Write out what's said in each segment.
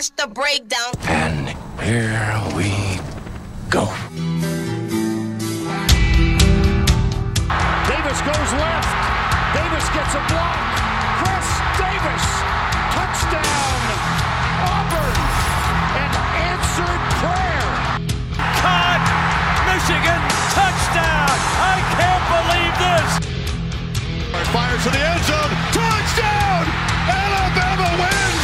watch the breakdown. And here we go. Davis goes left. Davis gets a block. Chris Davis. Touchdown. Auburn. An answered prayer. Caught. Michigan. Touchdown. I can't believe this. Fires to the end zone. Touchdown. Alabama wins.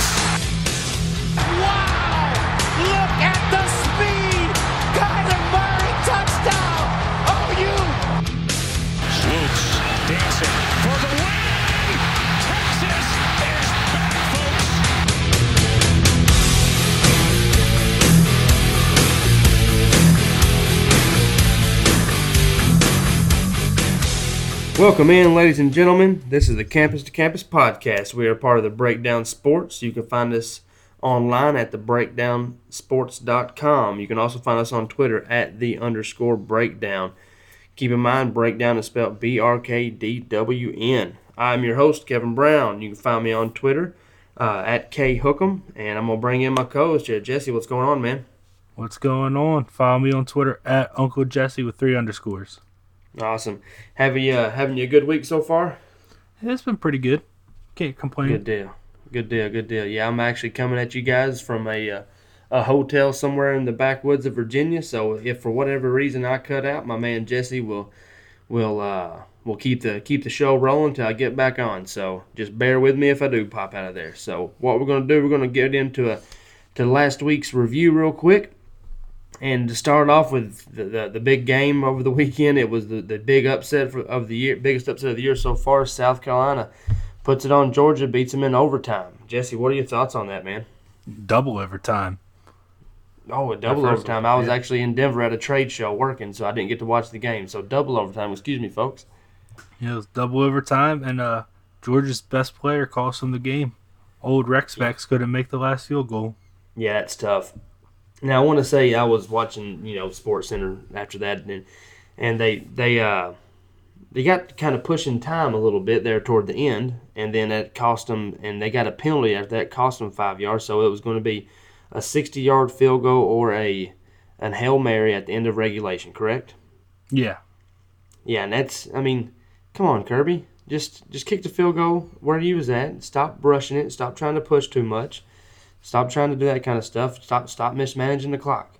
Welcome in, ladies and gentlemen. This is the Campus to Campus podcast. We are part of the Breakdown Sports. You can find us online at thebreakdownsports.com. You can also find us on Twitter at the underscore breakdown. Keep in mind, breakdown is spelled B R K D W N. I'm your host, Kevin Brown. You can find me on Twitter uh, at K Hookem, and I'm gonna bring in my co-host Jesse. What's going on, man? What's going on? Follow me on Twitter at Uncle Jesse with three underscores. Awesome. Having you uh, having you a good week so far? It's been pretty good. Can't complain. Good deal. Good deal. Good deal. Yeah, I'm actually coming at you guys from a uh, a hotel somewhere in the backwoods of Virginia. So if for whatever reason I cut out, my man Jesse will will uh, will keep the keep the show rolling till I get back on. So just bear with me if I do pop out of there. So what we're gonna do, we're gonna get into a to last week's review real quick. And to start off with the, the, the big game over the weekend, it was the, the big upset for, of the year, biggest upset of the year so far. South Carolina puts it on Georgia, beats them in overtime. Jesse, what are your thoughts on that, man? Double overtime. Oh, a double overtime. one, I was yeah. actually in Denver at a trade show working, so I didn't get to watch the game. So double overtime. Excuse me, folks. Yeah, it was double overtime, and uh, Georgia's best player cost them the game. Old Rec Specs couldn't make the last field goal. Yeah, it's tough. Now I want to say I was watching, you know, SportsCenter after that, and and they they uh they got kind of pushing time a little bit there toward the end, and then that cost them, and they got a penalty after that cost them five yards, so it was going to be a 60-yard field goal or a an hail mary at the end of regulation, correct? Yeah. Yeah, and that's I mean, come on, Kirby. Just just kick the field goal where you was at. Stop brushing it. Stop trying to push too much. Stop trying to do that kind of stuff. Stop stop mismanaging the clock.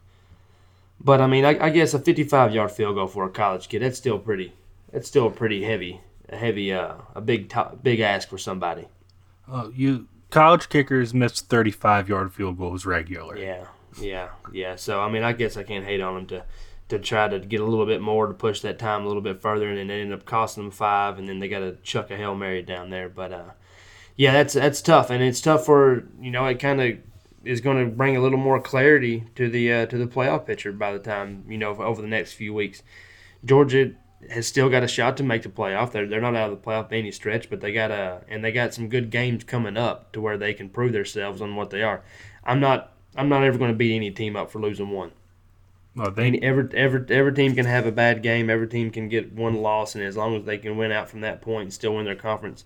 But I mean, I, I guess a 55 yard field goal for a college kid that's still pretty. That's still pretty heavy. A heavy, uh, a big top, big ask for somebody. Uh, you college kickers miss 35 yard field goals regular. Yeah, yeah, yeah. So I mean, I guess I can't hate on them to to try to get a little bit more to push that time a little bit further, and then it ended up costing them five, and then they got to chuck a hail mary down there. But uh, yeah, that's that's tough, and it's tough for you know it kind of is going to bring a little more clarity to the uh, to the playoff picture by the time you know over the next few weeks. Georgia has still got a shot to make the playoff. They're they're not out of the playoff by any stretch, but they got a and they got some good games coming up to where they can prove themselves on what they are. I'm not I'm not ever going to beat any team up for losing one. Well, they, mean, every every every team can have a bad game. Every team can get one loss, and as long as they can win out from that point and still win their conference,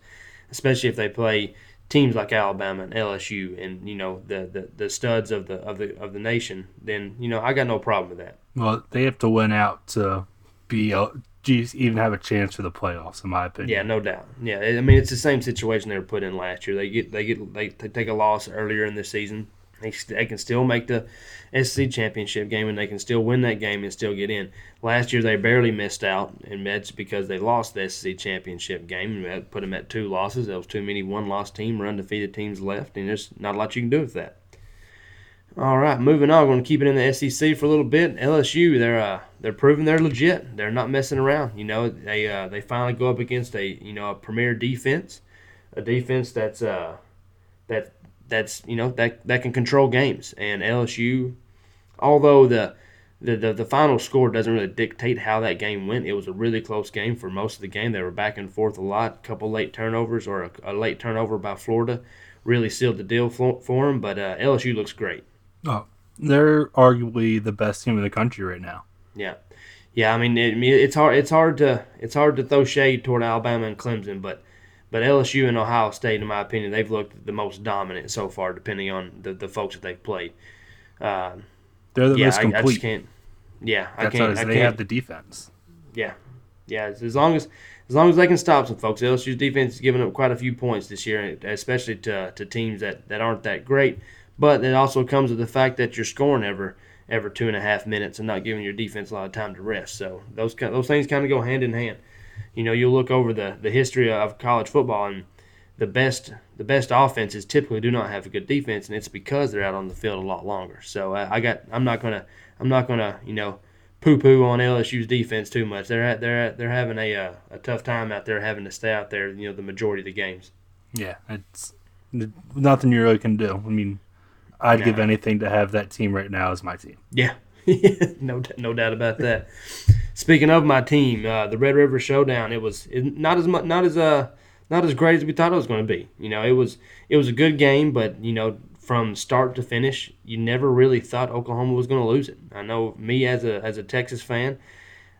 especially if they play teams like Alabama and LSU and you know the, the, the studs of the of the of the nation, then you know I got no problem with that. well, they have to win out to be uh, even have a chance for the playoffs, in my opinion. Yeah, no doubt. Yeah, I mean it's the same situation they were put in last year. They get they get they, they take a loss earlier in the season. They, can still make the SEC championship game and they can still win that game and still get in. Last year they barely missed out, and that's because they lost the SEC championship game and that put them at two losses. There was too many one-loss team or undefeated teams left, and there's not a lot you can do with that. All right, moving on. We're going to keep it in the SEC for a little bit. LSU, they're uh, they're proving they're legit. They're not messing around. You know, they uh, they finally go up against a you know a premier defense, a defense that's uh that that's you know that that can control games. And LSU, although the the, the, the final score doesn't really dictate how that game went. It was a really close game for most of the game. They were back and forth a lot. A couple late turnovers or a, a late turnover by Florida really sealed the deal for, for them. But uh, LSU looks great. Oh, they're arguably the best team in the country right now. Yeah, yeah. I mean, it, I mean, it's hard. It's hard to it's hard to throw shade toward Alabama and Clemson, but But LSU and Ohio State, in my opinion, they've looked the most dominant so far, depending on the, the folks that they've played. Uh, They're the yeah, most I, complete. I just can't. Yeah, I can't. I They can't. have the defense. Yeah, yeah. As long as as long as they can stop some folks, LSU's defense has given up quite a few points this year, especially to to teams that, that aren't that great. But it also comes with the fact that you're scoring ever every two and a half minutes and not giving your defense a lot of time to rest. So those those things kind of go hand in hand. You know, you look over the the history of college football and the best the best offenses typically do not have a good defense, and it's because they're out on the field a lot longer. So I, I got I'm not gonna I'm not gonna you know poo poo on LSU's defense too much. They're at, they're at, they're having a uh, a tough time out there having to stay out there you know the majority of the games. Yeah, it's nothing you really can do. I mean, I'd give anything to have that team right now as my team. Yeah, no no doubt about that. Speaking of my team, uh, the Red River Showdown, it was not as much not as uh not as great as we thought it was going to be. You know, it was it was a good game, but you know from start to finish, you never really thought Oklahoma was going to lose it. I know me as a as a Texas fan,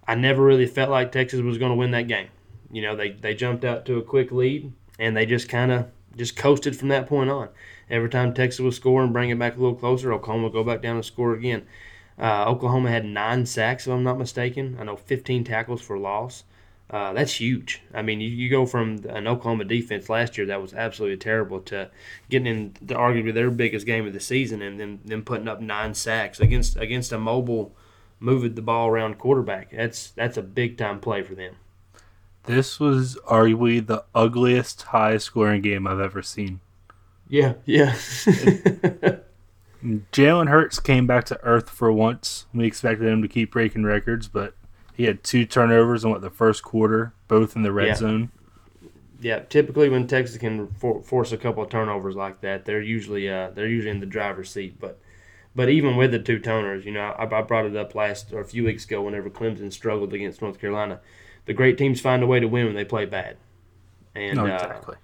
I never really felt like Texas was going to win that game. You know, they they jumped out to a quick lead and they just kind of just coasted from that point on. Every time Texas would score and bring it back a little closer, Oklahoma would go back down and score again. Uh, Oklahoma had nine sacks, if I'm not mistaken. I know 15 tackles for loss. Uh, that's huge. I mean, you, you go from an Oklahoma defense last year that was absolutely terrible to getting in to arguably their biggest game of the season and then them putting up nine sacks against against a mobile, moving the ball around quarterback. That's that's a big time play for them. This was arguably the ugliest, highest scoring game I've ever seen. Yeah, yeah. Jalen Hurts came back to earth for once. We expected him to keep breaking records, but he had two turnovers in what the first quarter, both in the red Yeah. zone. Yeah, typically when Texas can for, force a couple of turnovers like that, they're usually uh, they're usually in the driver's seat. But but even with the two toners, you know, I, I brought it up last or a few weeks ago whenever Clemson struggled against North Carolina. The great teams find a way to win when they play bad, and No, uh, exactly.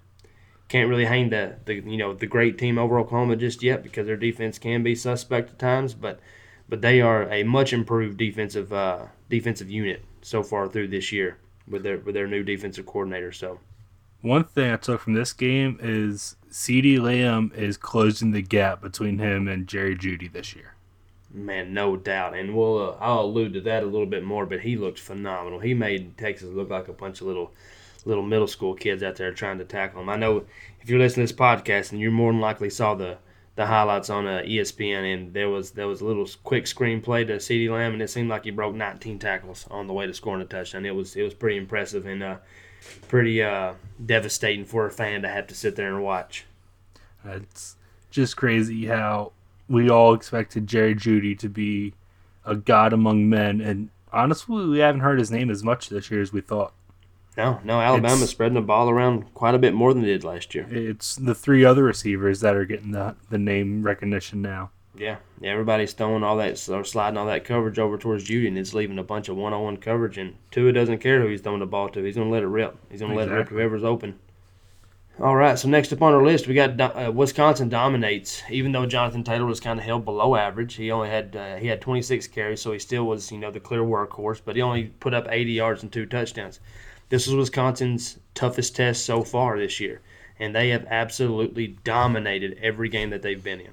Can't really hang the, the you know the great team over Oklahoma just yet because their defense can be suspect at times, but but they are a much improved defensive uh, defensive unit so far through this year with their with their new defensive coordinator. So. One thing I took from this game is CeeDee Lamb is closing the gap between him and Jerry Jeudy this year. Man, no doubt, and we'll uh, I'll allude to that a little bit more. But he looked phenomenal. He made Texas look like a bunch of little little middle school kids out there trying to tackle him. I know if you're listening to this podcast, and you more than likely saw the the highlights on uh, ESPN, and there was there was a little quick screenplay to CeeDee Lamb, and it seemed like he broke 19 tackles on the way to scoring a touchdown. It was it was pretty impressive and uh, pretty uh, devastating for a fan to have to sit there and watch. It's just crazy how we all expected Jerry Jeudy to be a god among men, and honestly, we haven't heard his name as much this year as we thought. No, no, Alabama's It's- spreading the ball around quite a bit more than they did last year. It's the three other receivers that are getting the, the name recognition now. Yeah, yeah, everybody's throwing all that or sliding all that coverage over towards Jeudy, and it's leaving a bunch of one-on-one coverage. And Tua doesn't care who he's throwing the ball to; he's going to let it rip. He's going to let it rip Exactly. whoever's open. All right, so next up on our list, we got uh, Wisconsin dominates. Even though Jonathan Taylor was kind of held below average, he only had uh, he had 26 carries, so he still was you know the clear workhorse. But he only put up 80 yards and two touchdowns. This was Wisconsin's toughest test so far this year, and they have absolutely dominated every game that they've been in.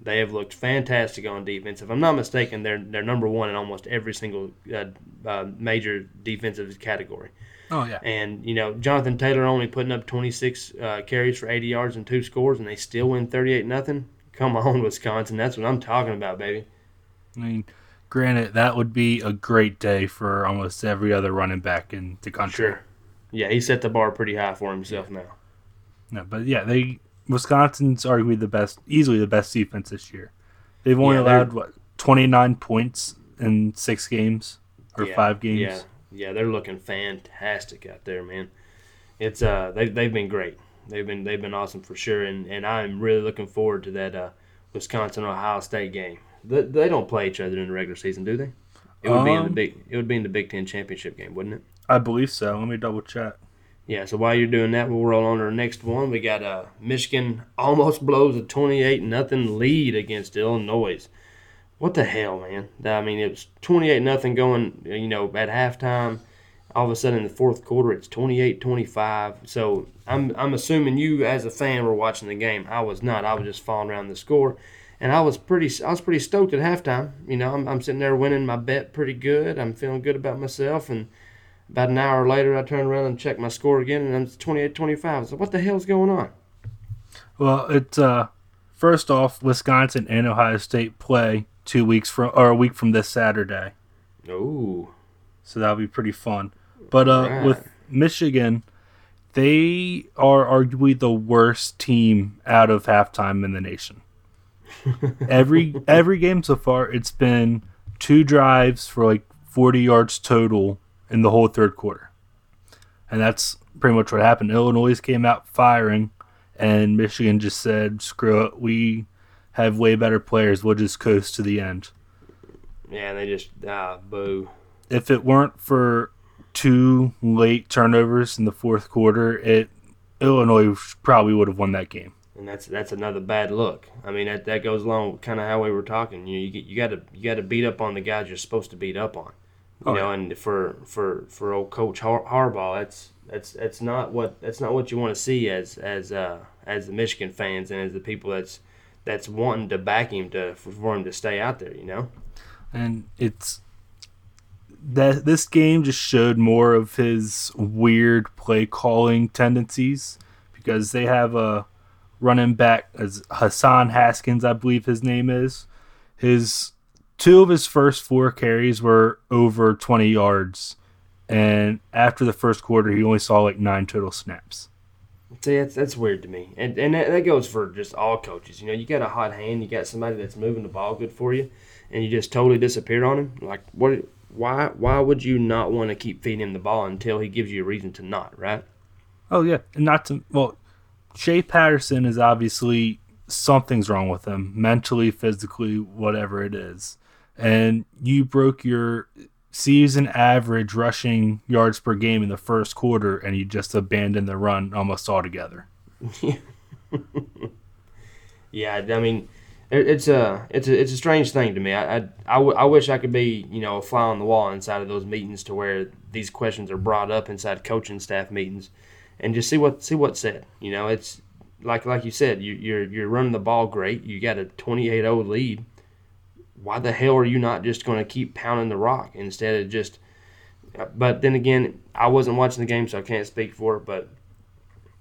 They have looked fantastic on defense. If I'm not mistaken, they're they're number one in almost every single uh, uh, major defensive category. Oh yeah, And you know, Jonathan Taylor only putting up 26 uh, carries for 80 yards and two scores, and they still win 38 nothing. Come on, Wisconsin, that's what I'm talking about, baby. I mean, granted, that would be a great day for almost every other running back in the country. Sure. Yeah, he set the bar pretty high for himself now. No, but yeah, they Wisconsin's arguably the best, easily the best defense this year. They've only Yeah, allowed what twenty nine points in six games or Yeah, five games. Yeah, yeah, they're looking fantastic out there, man. It's uh, they they've been great. They've been they've been awesome for sure, and and I'm really looking forward to that uh, Wisconsin Ohio State game. They, they don't play each other in the regular season, do they? It would be in the Um, big it would be in the Big Ten championship game, wouldn't it? I believe so. Let me double check. Yeah, so while you're doing that, we'll roll on to our next one. We got uh, Michigan almost blows a 28 nothing lead against Illinois. What the hell, man? I mean, it was 28 nothing going, you know, at halftime. all of a sudden in the fourth quarter it's 28-25. So I'm I'm assuming you as a fan were watching the game. I was not. I was just following around the score. And I was pretty I was pretty stoked at halftime. You know, I'm, I'm sitting there winning my bet pretty good. I'm feeling good about myself and about an hour later I turn around and check my score again and it's 28-25. So what the hell's going on? Well, it's uh, first off, Wisconsin and Ohio State play two weeks from or a week from this Saturday, Oh, so that'll be pretty fun. But uh, Right. with Michigan, they are arguably the worst team out of halftime in the nation. Every every game so far, it's been two drives for like forty yards total in the whole third quarter, and that's pretty much what happened. Illinois came out firing, and Michigan just said, "Screw it, we have way better players. We'll just coast to the end." Yeah, and they just ah boo. if it weren't for two late turnovers in the fourth quarter, it Illinois probably would have won that game. And that's that's another bad look. I mean that, that goes along with kind of how we were talking. You know, you you got to you got to beat up on the guys you're supposed to beat up on. You Oh, know, yeah. and for for for old Coach Har- Harbaugh, that's that's that's not what that's not what you want to see as as uh, as the Michigan fans and as the people that's that's wanting to back him to for, for him to stay out there. You know. And it's that this game just showed more of his weird play calling tendencies because they have a running back as Hassan Haskins, I believe his name is. His two of his first four carries were over 20 yards. And after the first quarter, he only saw like nine total snaps. See, that's, that's weird to me, and and that, that goes for just all coaches. You know, you got a hot hand, you got somebody that's moving the ball good for you, and you just totally disappear on him. Like, what? Why? Why would you not want to keep feeding him the ball until he gives you a reason to not? Right? Oh yeah, and not to well, Shea Patterson is obviously something's wrong with him, mentally, physically, whatever it is. And you broke your season average rushing yards per game in the first quarter, and you just abandoned the run almost altogether. Yeah. I mean, it's a it's a it's a strange thing to me. I, I, I, w- I wish I could be you know a fly on the wall inside of those meetings to where these questions are brought up inside coaching staff meetings, and just see what see what's said. You know, it's like like you said, you, you're you're running the ball great. You got a 28-0 lead. Why the hell are you not just going to keep pounding the rock instead of just? Uh, but then again, I wasn't watching the game, so I can't speak for it. But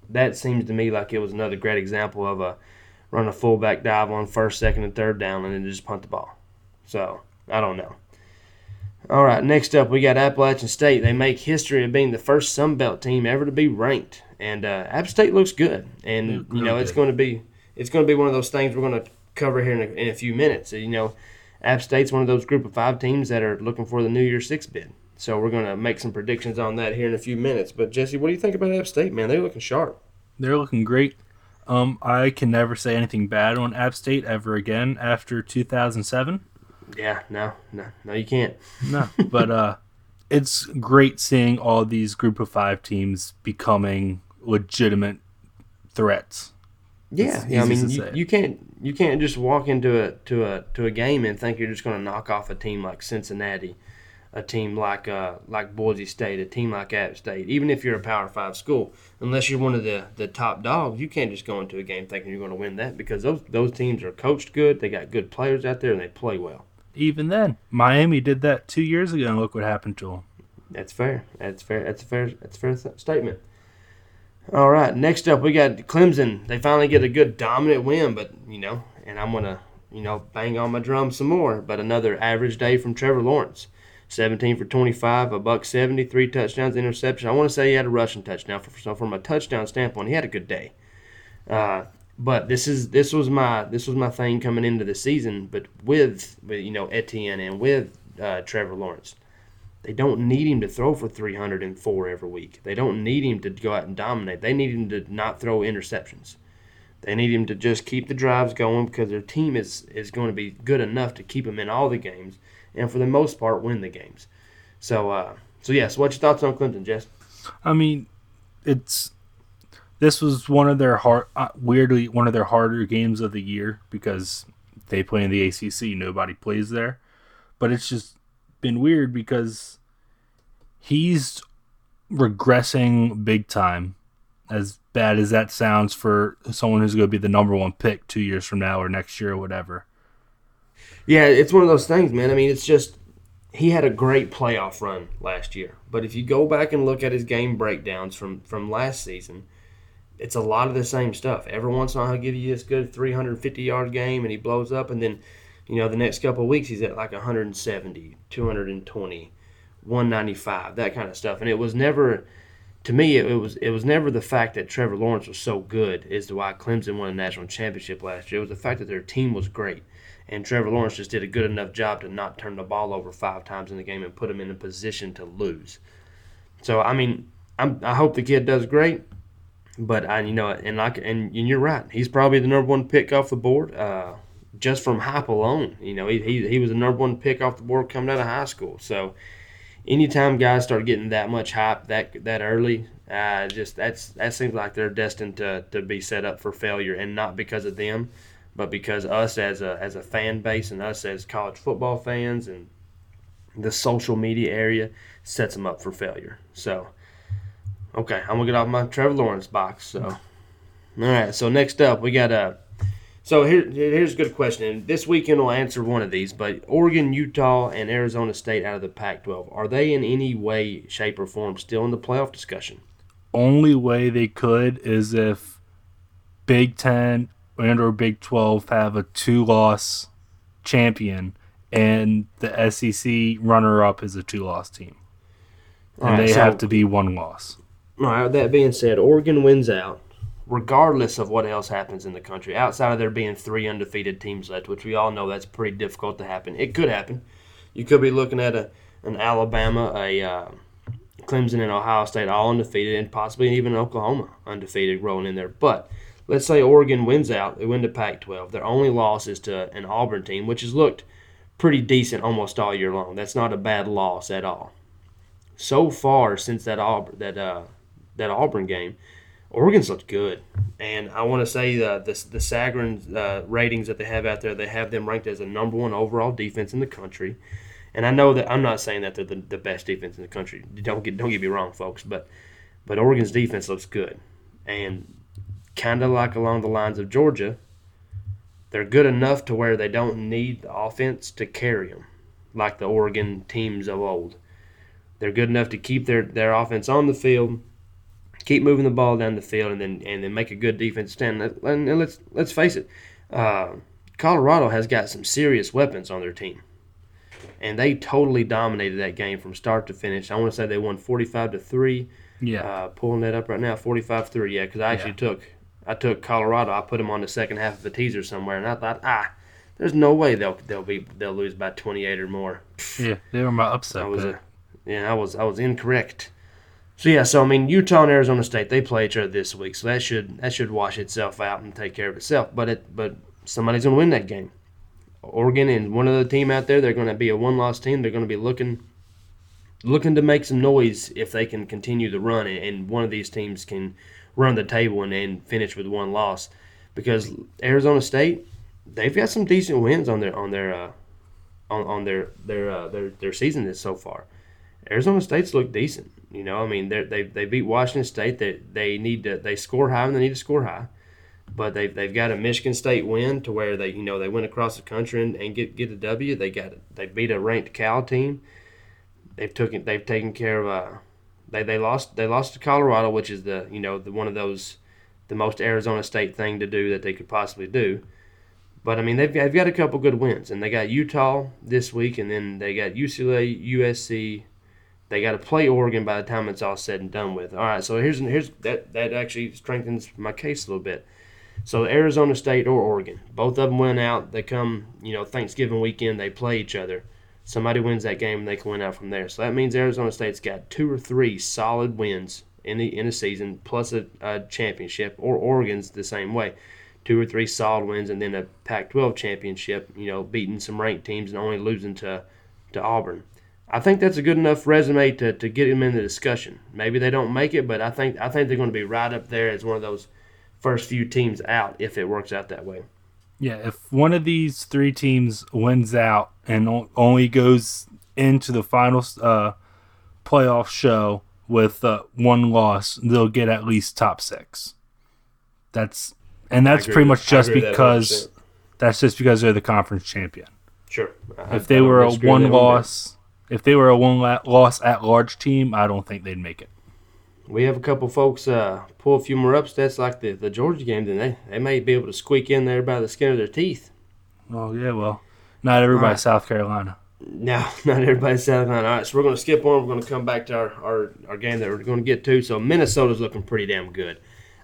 that seems to me like it was another great example of a run a fullback dive on first, second, and third down, and then just punt the ball. So I don't know. All right, next up we got Appalachian State. They make history of being the first Sun Belt team ever to be ranked, and uh, App State looks good. And you know it's going to be it's going to be one of those things we're going to cover here in a, in a few minutes. You know, App State's one of those group of five teams that are looking for the New Year Six bid. So we're going to make some predictions on that here in a few minutes. But Jesse, what do you think about App State, man? They're looking sharp. They're looking great. Um, I can never say anything bad on App State ever again after 2007. Yeah, no, no, no, you can't. No, but uh, it's great seeing all these group of five teams becoming legitimate threats. Yeah, yeah. I mean, you, you can't you can't just walk into a to a to a game and think you're just going to knock off a team like Cincinnati, a team like uh like Boise State, a team like App State. Even if you're a Power Five school, unless you're one of the the top dogs, you can't just go into a game thinking you're going to win that because those those teams are coached good, they got good players out there, and they play well. Even then, Miami did that two years ago, and look what happened to them. That's fair. That's fair. That's a fair. That's a fair statement. All right. Next up, we got Clemson. They finally get a good dominant win, but you know, and I'm gonna you know bang on my drum some more. But another average day from Trevor Lawrence. 17 for 25, a buck 70, three touchdowns, interception. I want to say he had a rushing touchdown. For, so from a touchdown standpoint, he had a good day. Uh, but this is this was my this was my thing coming into the season. But with, you know Etienne and with uh, Trevor Lawrence, they don't need him to throw for 304 every week. They don't need him to go out and dominate. They need him to not throw interceptions. They need him to just keep the drives going because their team is, is going to be good enough to keep him in all the games and for the most part win the games. So, uh, so yes, what's your thoughts on Clemson, Jess? I mean, it's this was one of their hard, uh, weirdly one of their harder games of the year because they play in the ACC. Nobody plays there, but it's just been weird because he's regressing big time. As bad as that sounds for someone who's going to be the number one pick two years from now or next year or whatever. Yeah, it's one of those things, man. I mean, it's just he had a great playoff run last year, but if you go back and look at his game breakdowns from from last season, it's a lot of the same stuff. Every once in a while, he'll give you this good 350 yard game, and he blows up, and then you know the next couple weeks he's at like 170, 220, 195, that kind of stuff, and it was never to me, it, was it was never the fact that Trevor Lawrence was so good as to why Clemson won a national championship last year. It was the fact that their team was great, and Trevor Lawrence just did a good enough job to not turn the ball over five times in the game and put them in a position to lose. So I mean, I'm, I hope the kid does great, but I you know and like and, and you're right, he's probably the number one pick off the board. Uh, just from hype alone, you know, he, he, he was the number one pick off the board coming out of high school. So anytime guys start getting that much hype that that early, uh, just that's that seems like they're destined to, to be set up for failure, and not because of them, but because us as a as a fan base and us as college football fans and the social media area sets them up for failure. So, okay, I'm gonna get off my Trevor Lawrence box. So, all right. So next up, we got a. Uh, so here, here's a good question. And this weekend we'll answer one of these. But Oregon, Utah, and Arizona State out of the Pac-12 are they in any way, shape, or form still in the playoff discussion? Only way they could is if Big Ten and or Big Twelve have a two-loss champion, and the SEC runner-up is a two-loss team, and right, they so, have to be one loss. All right. That being said, Oregon wins out regardless of what else happens in the country, outside of there being three undefeated teams left, which we all know that's pretty difficult to happen. It could happen. You could be looking at a an Alabama, a uh, Clemson, and Ohio State all undefeated, and possibly even Oklahoma undefeated rolling in there. But let's say Oregon wins out, they win the Pac-12. Their only loss is to an Auburn team, which has looked pretty decent almost all year long. That's not a bad loss at all. So far since that Auburn that uh, that Auburn game, Oregon's looked good, and I want to say the the, the Sagarin uh, ratings that they have out there, they have them ranked as the number one overall defense in the country. And I know that I'm not saying that they're the, the best defense in the country. Don't get don't get me wrong, folks, but but Oregon's defense looks good, and kind of like along the lines of Georgia, they're good enough to where they don't need the offense to carry them, like the Oregon teams of old. They're good enough to keep their, their offense on the field keep moving the ball down the field, and then and then make a good defense stand. And, and let's let's face it, uh, Colorado has got some serious weapons on their team, and they totally dominated that game from start to finish. I want to say they won forty five to three. Yeah, uh, pulling that up right now, forty five three. Yeah, because I actually yeah. took I took Colorado. I put them on the second half of a teaser somewhere, and I thought ah. There's no way they'll they'll be they'll lose by 28 or more. Yeah, they were my upset. I was a, yeah, I was I was incorrect. So yeah, so I mean Utah and Arizona State they play each other this week, so that should that should wash itself out and take care of itself. But it but somebody's gonna win that game. Oregon and one other team out there, they're gonna be a one loss team. They're gonna be looking looking to make some noise if they can continue the run and one of these teams can run the table and, and finish with one loss. Because Arizona State, they've got some decent wins on their on their uh, on, on their their uh, their their season so far. Arizona State's looked decent. You know, I mean, they they beat Washington State. They they need to they score high and they need to score high, but they've they've got a Michigan State win to where they you know they went across the country and, and get get a W. They got they beat a ranked Cal team. They've taken they've taken care of uh they they lost they lost to Colorado, which is the you know the one of those the most Arizona State thing to do that they could possibly do. But I mean, they've they've got a couple good wins, and they got Utah this week, and then they got UCLA, USC, they got to play Oregon by the time it's all said and done with. All right, so here's here's that that actually strengthens my case a little bit. So Arizona State or Oregon, both of them went out. They come, you know, Thanksgiving weekend. They play each other. Somebody wins that game, and they can win out from there. So that means Arizona State's got two or three solid wins in the in a season, plus a, a championship. Or Oregon's the same way, two or three solid wins, and then a Pac-12 championship. You know, beating some ranked teams and only losing to to Auburn. I think that's a good enough resume to, to get him in the discussion. Maybe they don't make it, but I think I think they're going to be right up there as one of those first few teams out if it works out that way. Yeah, if one of these three teams wins out and only goes into the final uh, playoff show with uh, one loss, they'll get at least top six. That's and that's pretty much just that because 100%. that's just because they're the conference champion. Sure. I- If they were a one loss, if they were a one loss at large team, I don't think they'd make it. we have a couple folks uh, pull a few more upsets like the, the Georgia game, then they, they may be able to squeak in there by the skin of their teeth. Oh yeah, well, not everybody Alright. South Carolina. No, not everybody's South Carolina. All right, so we're going to skip on. We're going to come back to our, our, our game that we're going to get to. So Minnesota's looking pretty damn good.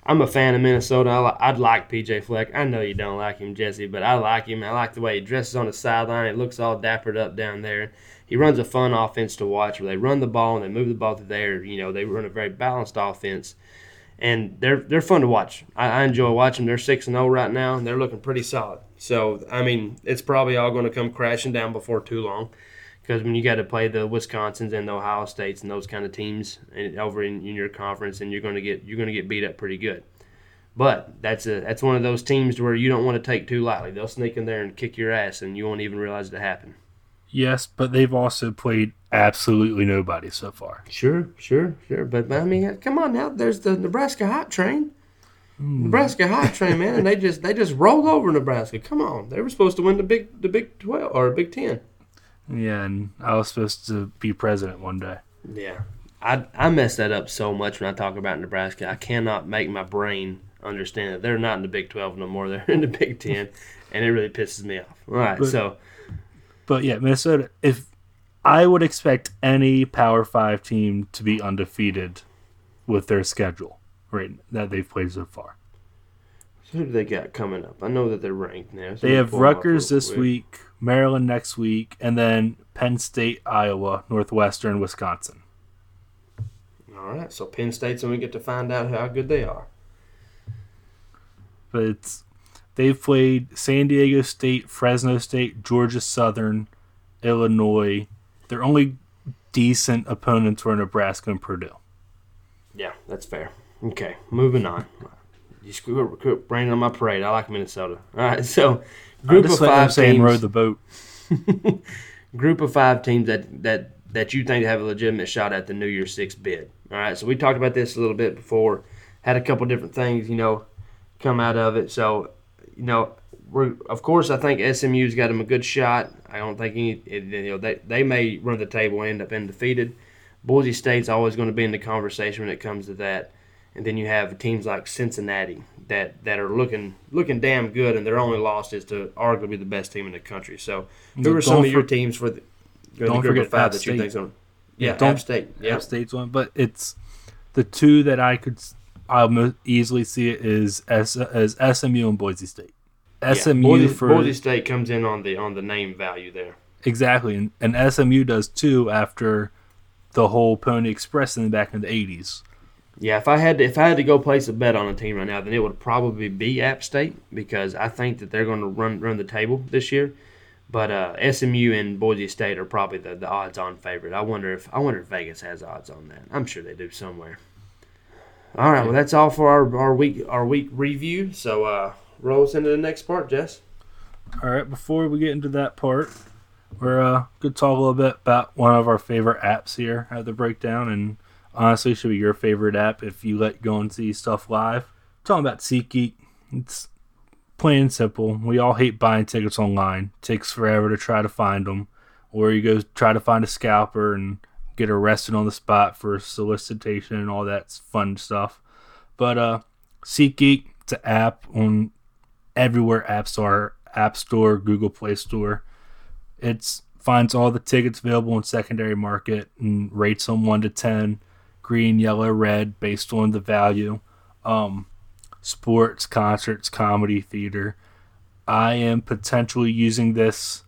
I'm a fan of Minnesota. I li- I'd like PJ Fleck. I know you don't like him, Jesse, but I like him. I like the way he dresses on the sideline. It looks all dappered up down there. He runs a fun offense to watch where they run the ball and they move the ball through there. You know, they run a very balanced offense. And they're they're fun to watch. I, I enjoy watching. them. They're six and zero right now, and they're looking pretty solid. So I mean, it's probably all going to come crashing down before too long because when you got to play the Wisconsins and the Ohio States and those kind of teams and over in, in your conference, and you're going to get you're going to get beat up pretty good. But that's a that's one of those teams where you don't want to take too lightly. They'll sneak in there and kick your ass, and you won't even realize it happened. Yes, but they've also played absolutely nobody so far. Sure, sure, sure. But I mean, come on now. There's the Nebraska Hot Train. Hmm. Nebraska Hot Train, man, and they just they just rolled over Nebraska. Come on, they were supposed to win the big the Big Twelve or Big Ten. Yeah, and I was supposed to be president one day. Yeah, I I mess that up so much when I talk about Nebraska. I cannot make my brain understand that they're not in the Big Twelve no more. They're in the Big Ten, and it really pisses me off. All right, But- so But yeah, Minnesota. If I would expect any Power Five team to be undefeated with their schedule, right, that they've played so far. who do they got coming up? I know that they're ranked now. so They have Rutgers this quick. week, Maryland next week, and then Penn State, Iowa, Northwestern, Wisconsin. All right, so Penn State's and we get to find out how good they are. But it's they've played San Diego State, Fresno State, Georgia Southern, Illinois. Their only decent opponents were Nebraska and Purdue. Yeah, that's fair. Okay, moving on. You screw quit raining on my parade. I like Minnesota. All right, so group of five say and row teams. the boat. group of five teams that that that you think have a legitimate shot at the New Year's Six bid. All right, so we talked about this a little bit before. Had a couple different things, you know, come out of it. So, you know, we're of course I think SMU's got them a good shot. I don't think any, you know, they they may run the table and end up undefeated. Boise State's always going to be in the conversation when it comes to that. And then you have teams like Cincinnati that, that are looking looking damn good, and their only loss is to arguably the best team in the country. So, who are some of your teams for the, the don't group forget of five App that you State. going? Yeah, don't- App State. Yeah, App State's one, but it's the two that I could I'll mo- easily see it is S, as SMU and Boise State. SMU Boise, for Boise State comes in on the on the name value there. exactly, and, and SMU does too after the whole Pony Express thing back in the eighties. Yeah, if I had to, if I had to go place a bet on a team right now, then it would probably be App State because I think that they're going to run run the table this year. But uh, SMU and Boise State are probably the, the odds-on favorite. I wonder if I wonder if Vegas has odds on that. I'm sure they do somewhere. All right, well that's all for our, our week our week review. So uh, roll us into the next part, Jess. All right, before we get into that part, we're uh, going to talk a little bit about one of our favorite apps here at the breakdown, and honestly, should be your favorite app if you let go and see stuff live. talking about SeatGeek. It's plain and simple. We all hate buying tickets online. It takes forever to try to find them, or you go try to find a scalper and get arrested on the spot for solicitation and all that fun stuff. But uh, SeatGeek, it's an app on everywhere app store, app store, Google Play Store. It's finds all the tickets available in secondary market and rates them one to ten, green, yellow, red, based on the value. Um, sports, concerts, comedy, theater. I am potentially using this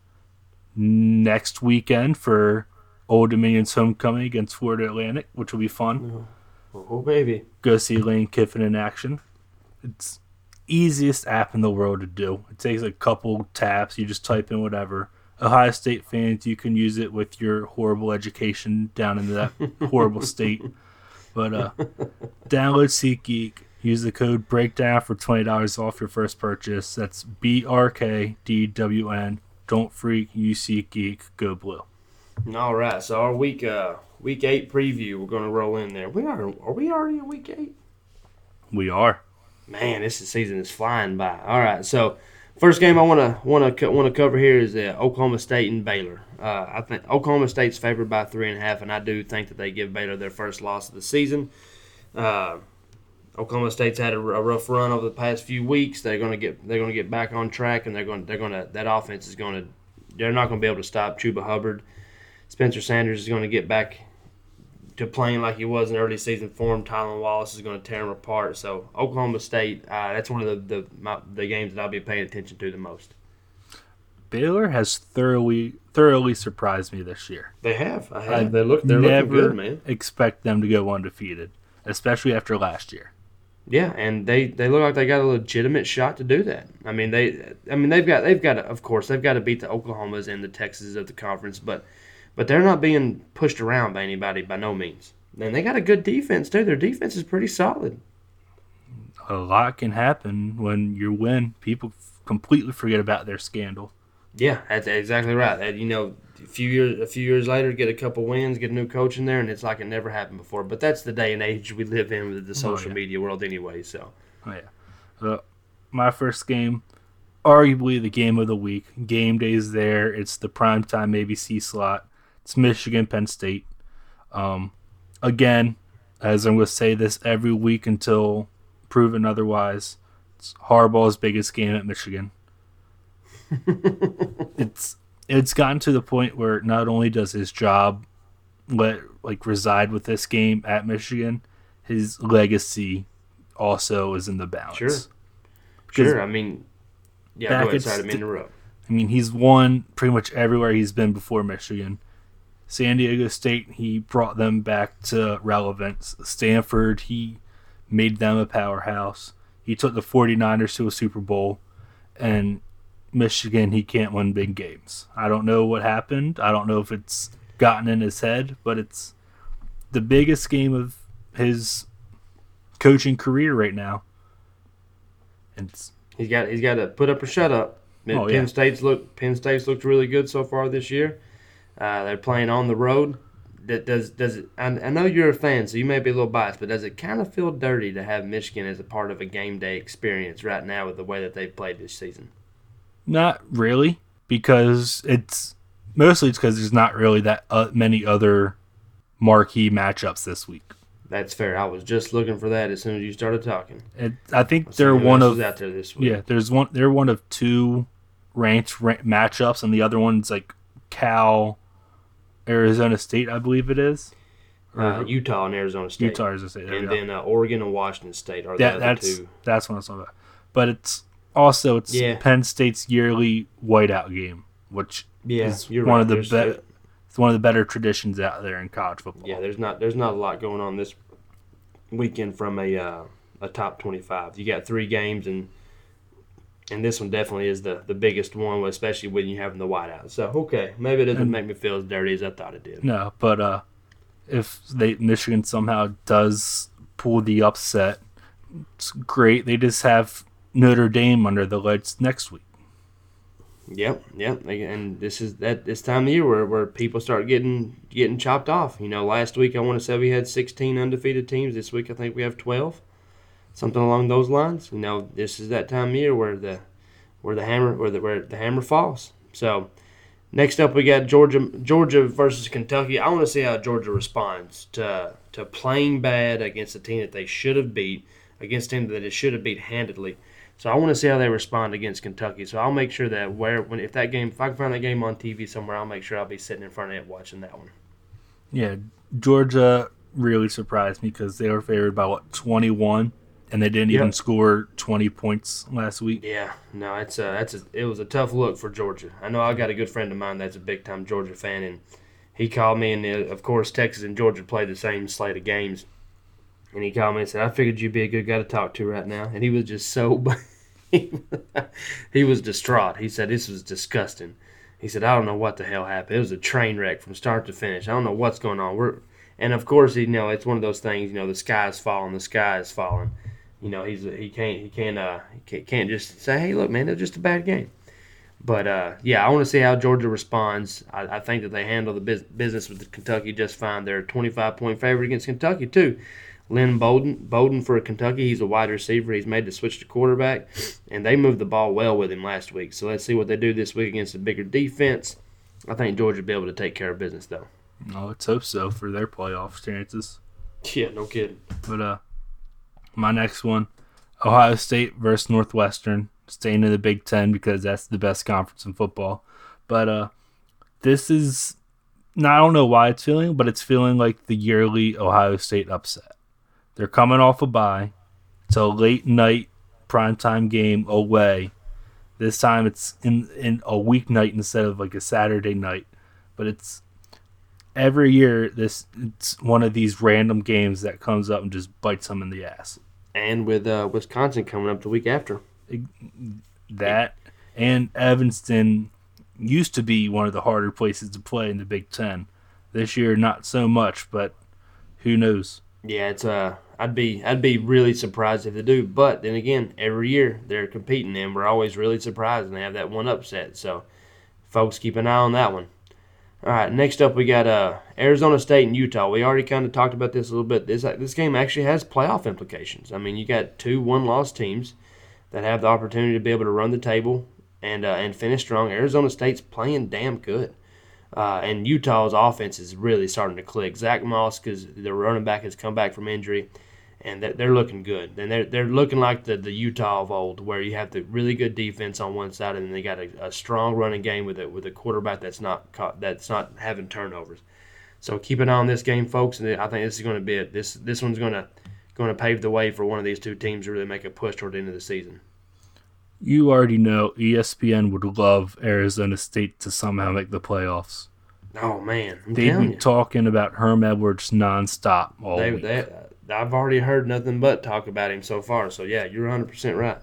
next weekend for Old Dominion's homecoming against Florida Atlantic, which will be fun Oh baby, go see Lane Kiffin in action. It's easiest app in the world to do. It takes a couple taps. You just type in whatever. Ohio State fans, you can use it with your horrible education down in that horrible state. But uh, download SeatGeek. Use the code Breakdown for twenty dollars off your first purchase. That's B R K D W N. Don't freak. You SeatGeek. Go blue. All right, so our week uh week eight preview. We're going to roll in there. We are. Are we already in week eight? We are. Man, this season is flying by. All right, so first game I want to want to want to cover here is uh, Oklahoma State and Baylor. Uh, I think Oklahoma State's favored by three and a half, and I do think that they give Baylor their first loss of the season. Uh, Oklahoma State's had a, a, rough run over the past few weeks. They're going to get they're to get back on track, and they're going they're to that offense is going to they're not going to be able to stop Chuba Hubbard. Spencer Sanders is going to get back to playing like he was in early season form. Tylan Wallace is going to tear him apart. So Oklahoma State, uh, that's one of the the, my, the games that I'll be paying attention to the most. Baylor has thoroughly thoroughly surprised me this year. They have. I have. I they look. They're never looking good, man. Expect them to go undefeated, especially after last year. Yeah, and they, they look like they got a legitimate shot to do that. I mean they I mean they've got they've got to, of course they've got to beat the Oklahomas and the Texas of the conference, but but they're not being pushed around by anybody by no means. And they got a good defense too. Their defense is pretty solid. A lot can happen when you win. People completely forget about their scandal. Yeah, that's exactly right. And, you know, a few years a few years later, get a couple wins, get a new coach in there, and it's like it never happened before. But that's the day and age we live in with the social oh, yeah. media world, anyway. So. Oh yeah. Uh, my first game, arguably the game of the week. Game day's there. It's the primetime ABC slot. It's Michigan Penn State. Um, again, as I'm going to say this every week until proven otherwise, it's Harbaugh's biggest game at Michigan. it's it's gotten to the point where not only does his job let like reside with this game at Michigan, his legacy also is in the balance. Sure. Sure. I mean, yeah. Go ahead. Sorry to interrupt. I mean, he's won pretty much everywhere he's been before Michigan. San Diego State, he brought them back to relevance. Stanford, he made them a powerhouse. He took the 49ers to a Super Bowl. And Michigan, he can't win big games. I don't know what happened. I don't know if it's gotten in his head, but it's the biggest game of his coaching career right now. And he's got he's got to put up or shut up. Oh, Penn yeah. State's look Penn State's looked really good so far this year. Uh, they're playing on the road. That does does it? I, I know you're a fan, so you may be a little biased, but does it kind of feel dirty to have Michigan as a part of a game day experience right now with the way that they've played this season? Not really, because it's mostly it's because there's not really that uh, many other marquee matchups this week. That's fair. I was just looking for that as soon as you started talking. It, I think they're one of out there this week. Yeah, there's one. They're one of two ranked ra- matchups, and the other one's like Cal, Arizona State, I believe it is. Uh, Utah and Arizona State. Utah, Arizona State, and then uh, Oregon and Washington State are that, the that's, two. That's what I was talking about. But it's also, it's yeah. Penn State's yearly whiteout game, which yeah, is one right. of the be- it's one of the better traditions out there in college football. Yeah, there's not there's not a lot going on this weekend from a uh, a top 25. You got three games and and this one definitely is the, the biggest one, especially when you're having the whiteout. So okay, maybe it doesn't and, make me feel as dirty as I thought it did. No, but uh, if they Michigan somehow does pull the upset, it's great. They just have Notre Dame under the lights next week. Yep, yep, and this is that this time of year where, where people start getting getting chopped off. You know, last week I want to say we had 16 undefeated teams. This week I think we have 12, something along those lines. You know, this is that time of year where the where the hammer where the where the hammer falls. So next up we got Georgia Georgia versus Kentucky. I want to see how Georgia responds to to playing bad against a team that they should have beat, against a team that it should have beat handedly. So I want to see how they respond against Kentucky. So I'll make sure that where when if that game if I can find that game on TV somewhere, I'll make sure I'll be sitting in front of it watching that one. Yeah, Georgia really surprised me because they were favored by what twenty one, and they didn't yep. even score twenty points last week. Yeah, no, it's a that's a it was a tough look for Georgia. I know I got a good friend of mine that's a big time Georgia fan, and he called me, and uh, of course Texas and Georgia play the same slate of games. And he called me and said, I figured you'd be a good guy to talk to right now. And he was just so, he was distraught. He said, This was disgusting. He said, I don't know what the hell happened. It was a train wreck from start to finish. I don't know what's going on. We're, and of course, you know, it's one of those things, you know, the sky is falling, the sky is falling. You know, he's he can't he can't uh he can't just say, hey, look, man, it was just a bad game. But uh, yeah, I want to see how Georgia responds. I, I think that they handle the bus- business with Kentucky just fine. They're a 25 point favorite against Kentucky too. Lynn Bowden, Bowden for Kentucky, he's a wide receiver. He's made the switch to quarterback, and they moved the ball well with him last week. So let's see what they do this week against a bigger defense. I think Georgia will be able to take care of business though. Oh, let's hope so for their playoff chances. Yeah, no kidding. But uh, my next one, Ohio State versus Northwestern, staying in the Big Ten because that's the best conference in football. But uh, this is, I don't know why it's feeling, but it's feeling like the yearly Ohio State upset. They're coming off a bye. It's a late night primetime game away. This time it's in in a weeknight instead of like a Saturday night. But it's every year this it's one of these random games that comes up and just bites them in the ass. And with uh, Wisconsin coming up the week after. That and Evanston used to be one of the harder places to play in the Big Ten. This year, not so much, but who knows? Yeah, it's uh, I'd be I'd be really surprised if they do. But then again, every year they're competing, and we're always really surprised and they have that one upset. So, folks, keep an eye on that one. All right, next up we got uh, Arizona State and Utah. We already kind of talked about this a little bit. This this game actually has playoff implications. I mean, you got two one-loss teams that have the opportunity to be able to run the table and uh, and finish strong. Arizona State's playing damn good. Uh, and Utah's offense is really starting to click. Zach Moss, because the running back has come back from injury, and they're, they're looking good. And they're, they're looking like the, the Utah of old, where you have the really good defense on one side, and then they got a, a strong running game with a with a quarterback that's not caught, that's not having turnovers. So keep an eye on this game, folks. And I think this is going to be it. This this one's going to going to pave the way for one of these two teams to really make a push toward the end of the season. You already know ESPN would love Arizona State to somehow make the playoffs. Oh man, I'm They'd telling be you. talking about Herm Edwards nonstop all They, week. they, I've already heard nothing but talk about him so far. So yeah, you're 100 percent right.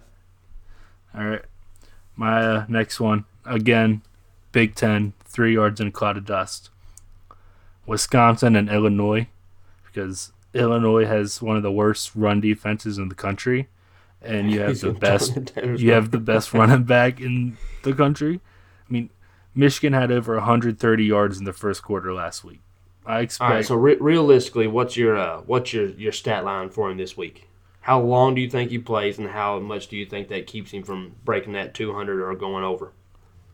All right. My uh, next one, again, Big Ten, three yards in a cloud of dust. Wisconsin and Illinois, because Illinois has one of the worst run defenses in the country, and you have the best. turn it down. You have the best running back in the country. I mean, Michigan had over 130 yards in the first quarter last week. I expect. All right. So re- realistically, what's your uh, what's your your stat line for him this week? How long do you think he plays, and how much do you think that keeps him from breaking that 200 or going over?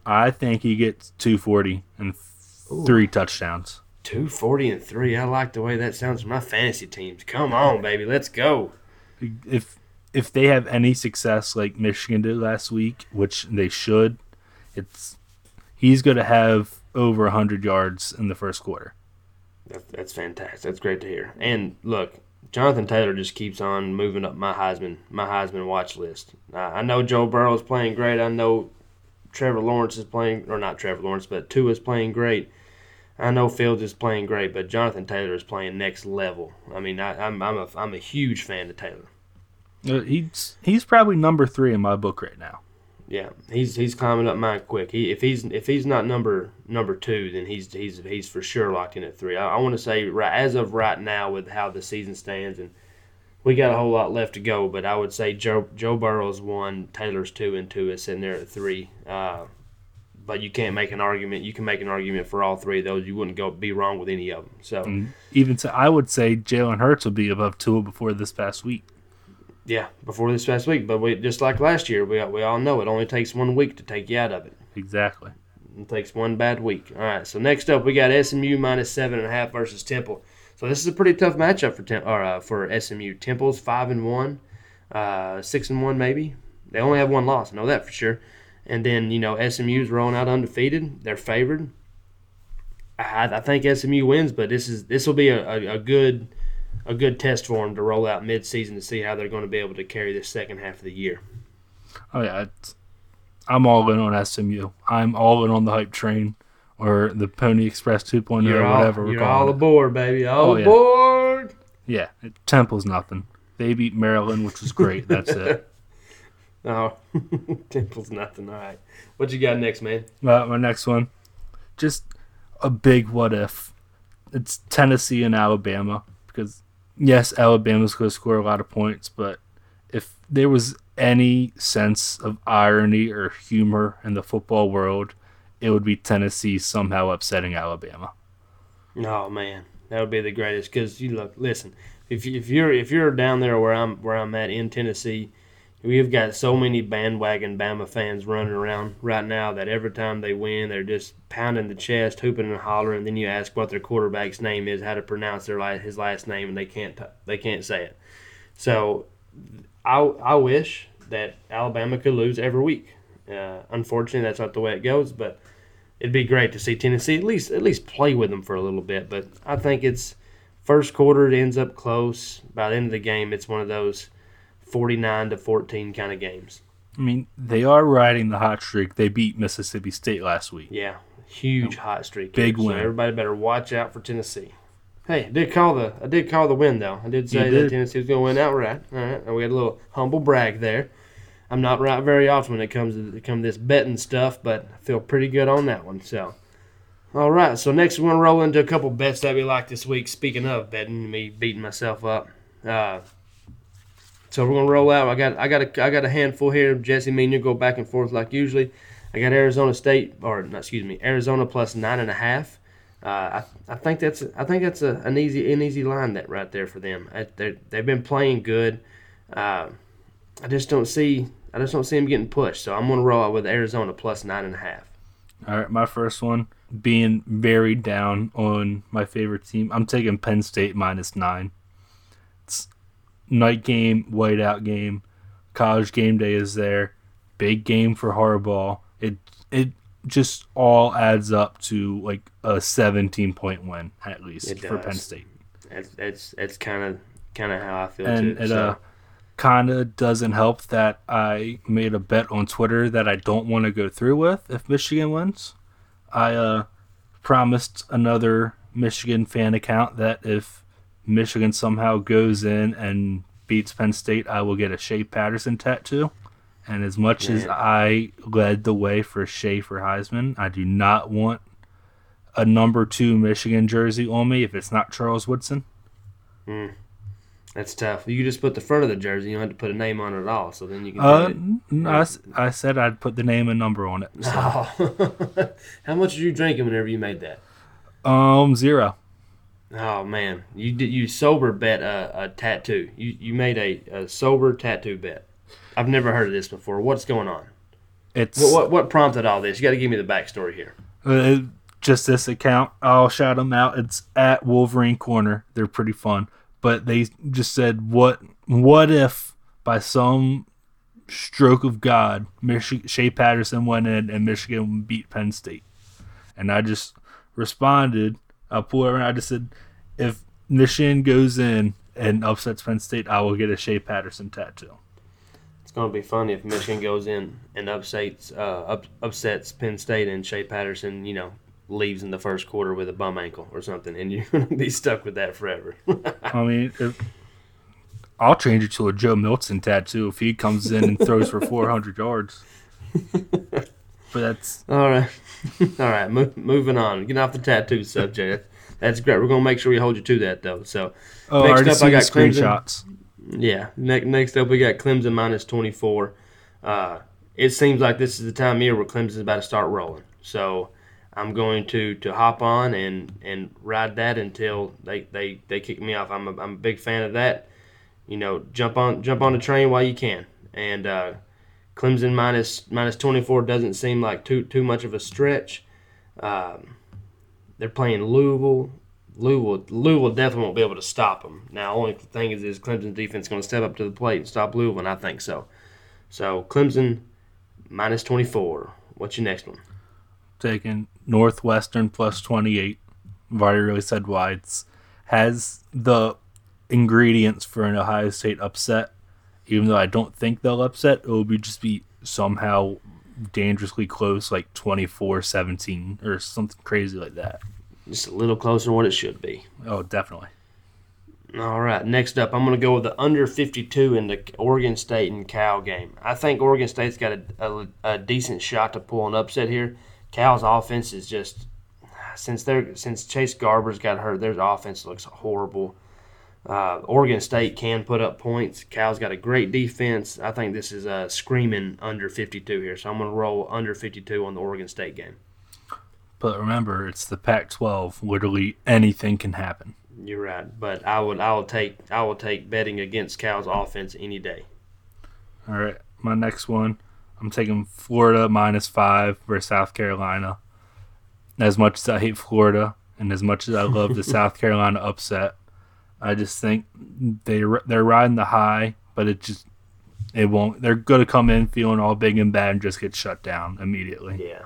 I think he gets 240 and f- three touchdowns. 240 and three. I like the way that sounds for my fantasy teams. Come on, baby, let's go. if if they have any success like Michigan did last week, which they should, it's he's going to have over 100 yards in the first quarter. That, that's fantastic. That's great to hear. And look, Jonathan Taylor just keeps on moving up my Heisman my Heisman watch list. I know Joe Burrow is playing great. I know Trevor Lawrence is playing, or not Trevor Lawrence, but Tua is playing great. I know Fields is playing great, but Jonathan Taylor is playing next level. I mean, I, I'm I'm a I'm a huge fan of Taylor. Uh, He's he's probably number three in my book right now. Yeah, he's he's climbing up mine quick. He if he's if he's not number number two, then he's he's he's for sure locked in at three. I, I want to say right as of right now with how the season stands, and we got a whole lot left to go. But I would say Joe Joe Burrow's one, Taylor's two, and Tua is sitting there at three. Uh, but you can't make an argument. You can make an argument for all three of those. You wouldn't go be wrong with any of them. So Even so, I would say Jalen Hurts will be above Tua before this past week. Yeah, before this past week. But we just like last year, we we all know it only takes one week to take you out of it. Exactly. It takes one bad week. All right. So next up, we got SMU minus seven and a half versus Temple. So this is a pretty tough matchup for Tem- or, uh, for SMU. Temple's five and one, uh, six and one maybe. They only have one loss. I know that for sure. And then you know SMU's rolling out undefeated. They're favored. I, I think SMU wins, but this is this will be a, a, a good a good test for them to roll out mid-season to see how they're going to be able to carry this second half of the year. Oh yeah, it's, I'm all in on SMU. I'm all in on the hype train or the Pony Express 2.0 You're or all, whatever we're you're all it. aboard, baby. All Oh, yeah. aboard. Yeah, Temple's nothing. They beat Maryland, which was great. That's it. No, Temple's nothing. All right. What you got next, man? Uh, my next one, just a big what if. It's Tennessee and Alabama because yes, Alabama's going to score a lot of points, but if there was any sense of irony or humor in the football world, it would be Tennessee somehow upsetting Alabama. Oh man, that would be the greatest. Because you look, listen, if you, if you're if you're down there where I'm where I'm at in Tennessee, we've got so many bandwagon Bama fans running around right now that every time they win, they're just pounding the chest, hooping and hollering. Then you ask what their quarterback's name is, how to pronounce their his last name, and they can't they can't say it. So, I I wish that Alabama could lose every week. Uh, unfortunately, that's not the way it goes, but it'd be great to see Tennessee at least at least play with them for a little bit. But I think it's first quarter it ends up close. By the end of the game, it's one of those forty nine to fourteen kind of games. I mean, they are riding the hot streak. They beat Mississippi State last week. Yeah, huge hot streak. Big here. win. So everybody better watch out for Tennessee. Hey, I did call the I did call the win though. I did say You that did. Tennessee was going to win outright. All right, and we had a little humble brag there. I'm not right very often when it comes to come to this betting stuff, but I feel pretty good on that one. So, all right. So next we're gonna roll into a couple bets that we like this week. Speaking of betting, me beating myself up. Uh, so we're gonna roll out. I got I got a I got a handful here. Jesse, me and you go back and forth like usually. I got Arizona State, or excuse me, Arizona plus nine and a half. Uh, I, I think that's I think that's a, an easy an easy line that right there for them. They're- they've been playing good. Uh, I just don't see I just don't see them getting pushed. So I'm gonna roll out with Arizona plus nine and a half. All right, my first one being very down on my favorite team. I'm taking Penn State minus nine. It's night game, whiteout game. College game day is there. Big game for Harbaugh. It it just all adds up to like a 17 point win at least for Penn. State. That's that's that's kind of kind of how I feel and too. it so. uh, kind of doesn't help that I made a bet on Twitter that I don't want to go through with if Michigan wins. I uh, promised another Michigan fan account that if Michigan somehow goes in and beats Penn State, I will get a Shea Patterson tattoo. And as much as I led the way for Shea for Heisman, I do not want a number two Michigan jersey on me if it's not Charles Woodson. That's tough. You just put the front of the jersey. You don't have to put a name on it at all. So then you can. Uh, put it. n- I, I said I'd put the name and number on it. So, Oh. How much did you drinking whenever you made that? um, zero. Oh man, you did you sober bet a, a tattoo. You you made a, a sober tattoo bet. I've never heard of this before. What's going on? It's What what, what prompted all this? You got to give me the backstory here. uh, just this account. I'll shout them out. It's at Wolverine Corner. They're pretty fun. But they just said, "What? What if by some stroke of God, Michi- Shea Patterson went in and Michigan beat Penn State?" And I just responded. I pulled around. I just said, "If Michigan goes in and upsets Penn State, I will get a Shea Patterson tattoo." It's going to be funny if Michigan goes in and upsets uh, up, upsets Penn State and Shea Patterson, you know, leaves in the first quarter with a bum ankle or something, and you're going to be stuck with that forever. I mean, if, I'll change it to a Joe Milton tattoo if he comes in and throws for 400 yards. But that's All right, all right. Mo- moving on. Get off the tattoo subject. That's great. We're gonna make sure we hold you to that though. So oh, I Next already up, see I got Clemson. screenshots. yeah. Ne- next up, we got Clemson minus twenty four. Uh, it seems like this is the time of year where Clemson's about to start rolling. So I'm going to to hop on and and ride that until they they, they kick me off. I'm a, I'm a big fan of that. You know, jump on jump on the train while you can. And uh, Clemson minus minus 24 doesn't seem like too too much of a stretch. Um, they're playing Louisville. Louisville, Louisville definitely won't be able to stop them. Now, only thing is, is Clemson's defense going to step up to the plate and stop Louisville, and I think so. So Clemson minus 24. What's your next one? Taking Northwestern plus 28. I've already really said why. It's has the ingredients for an Ohio State upset. Even though I don't think they'll upset, it will be just be somehow dangerously close, like 24-17 or something crazy like that. Just a little closer than what it should be. Oh, definitely. All right, next up, I'm going to go with the under 52 in the Oregon State and Cal game. I think Oregon State's got a, a, a decent shot to pull an upset here. Cal's offense is just since they're since Chase Garbers got hurt, their offense looks horrible. Uh, Oregon State can put up points. Cal's got a great defense. I think this is uh, screaming under 52 here, so I'm going to roll under 52 on the Oregon State game. But remember, it's the Pac-12. Literally anything can happen. You're right, but I would I will take I will take betting against Cal's offense any day. All right, my next one, I'm taking Florida minus five versus South Carolina. As much as I hate Florida, and as much as I love the South Carolina upset, I just think they they're riding the high, but it just it won't. They're going to come in feeling all big and bad and just get shut down immediately. Yeah.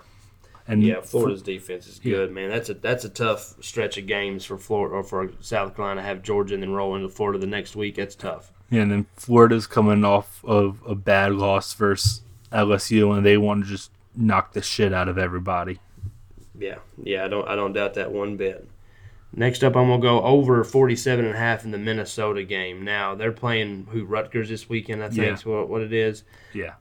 And Yeah, Florida's defense is good, man. That's a that's a tough stretch of games for Florida or for South Carolina have Georgia and then roll into Florida the next week. That's tough. Yeah, and then Florida's coming off of a bad loss versus LSU, and they want to just knock the shit out of everybody. Yeah, yeah, I don't I don't doubt that one bit. Next up, I'm gonna go over 47 and a half in the Minnesota game. Now they're playing who Rutgers this weekend. I think Yeah. is what what it is. Yeah,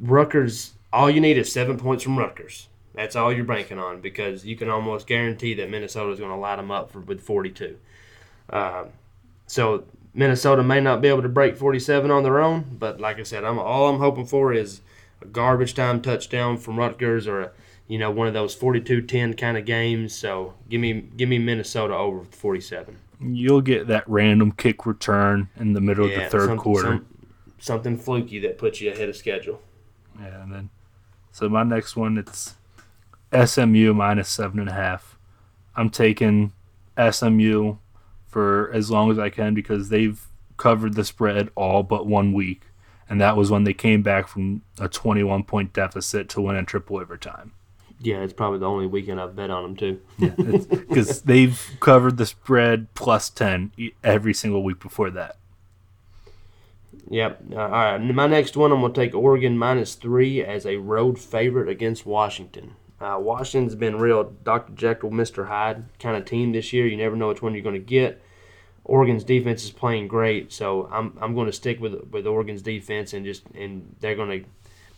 Rutgers, all you need is seven points from Rutgers. That's all you're banking on because you can almost guarantee that Minnesota is going to light them up for, with 42. Uh, so Minnesota may not be able to break 47 on their own, but like I said, I'm all I'm hoping for is a garbage time touchdown from Rutgers or a, you know one of those 42-10 kind of games. So give me give me Minnesota over 47. you'll get that random kick return in the middle of the third something- quarter. some- something fluky that puts you ahead of schedule. Yeah, and then so my next one it's SMU minus seven and a half. I'm taking SMU for as long as I can because they've covered the spread all but one week, and that was when they came back from a 21 point deficit to win in triple overtime. Yeah, it's probably the only weekend I've bet on them too. Because they've covered the spread plus 10 e- every single week before that. Yep. Uh, all right. My next one, I'm going to take Oregon minus three as a road favorite against Washington. Uh, Washington's been real Dr. Jekyll, Mr. Hyde kind of team this year. You never know which one you're going to get. Oregon's defense is playing great, so I'm I'm going to stick with with Oregon's defense and just and they're going to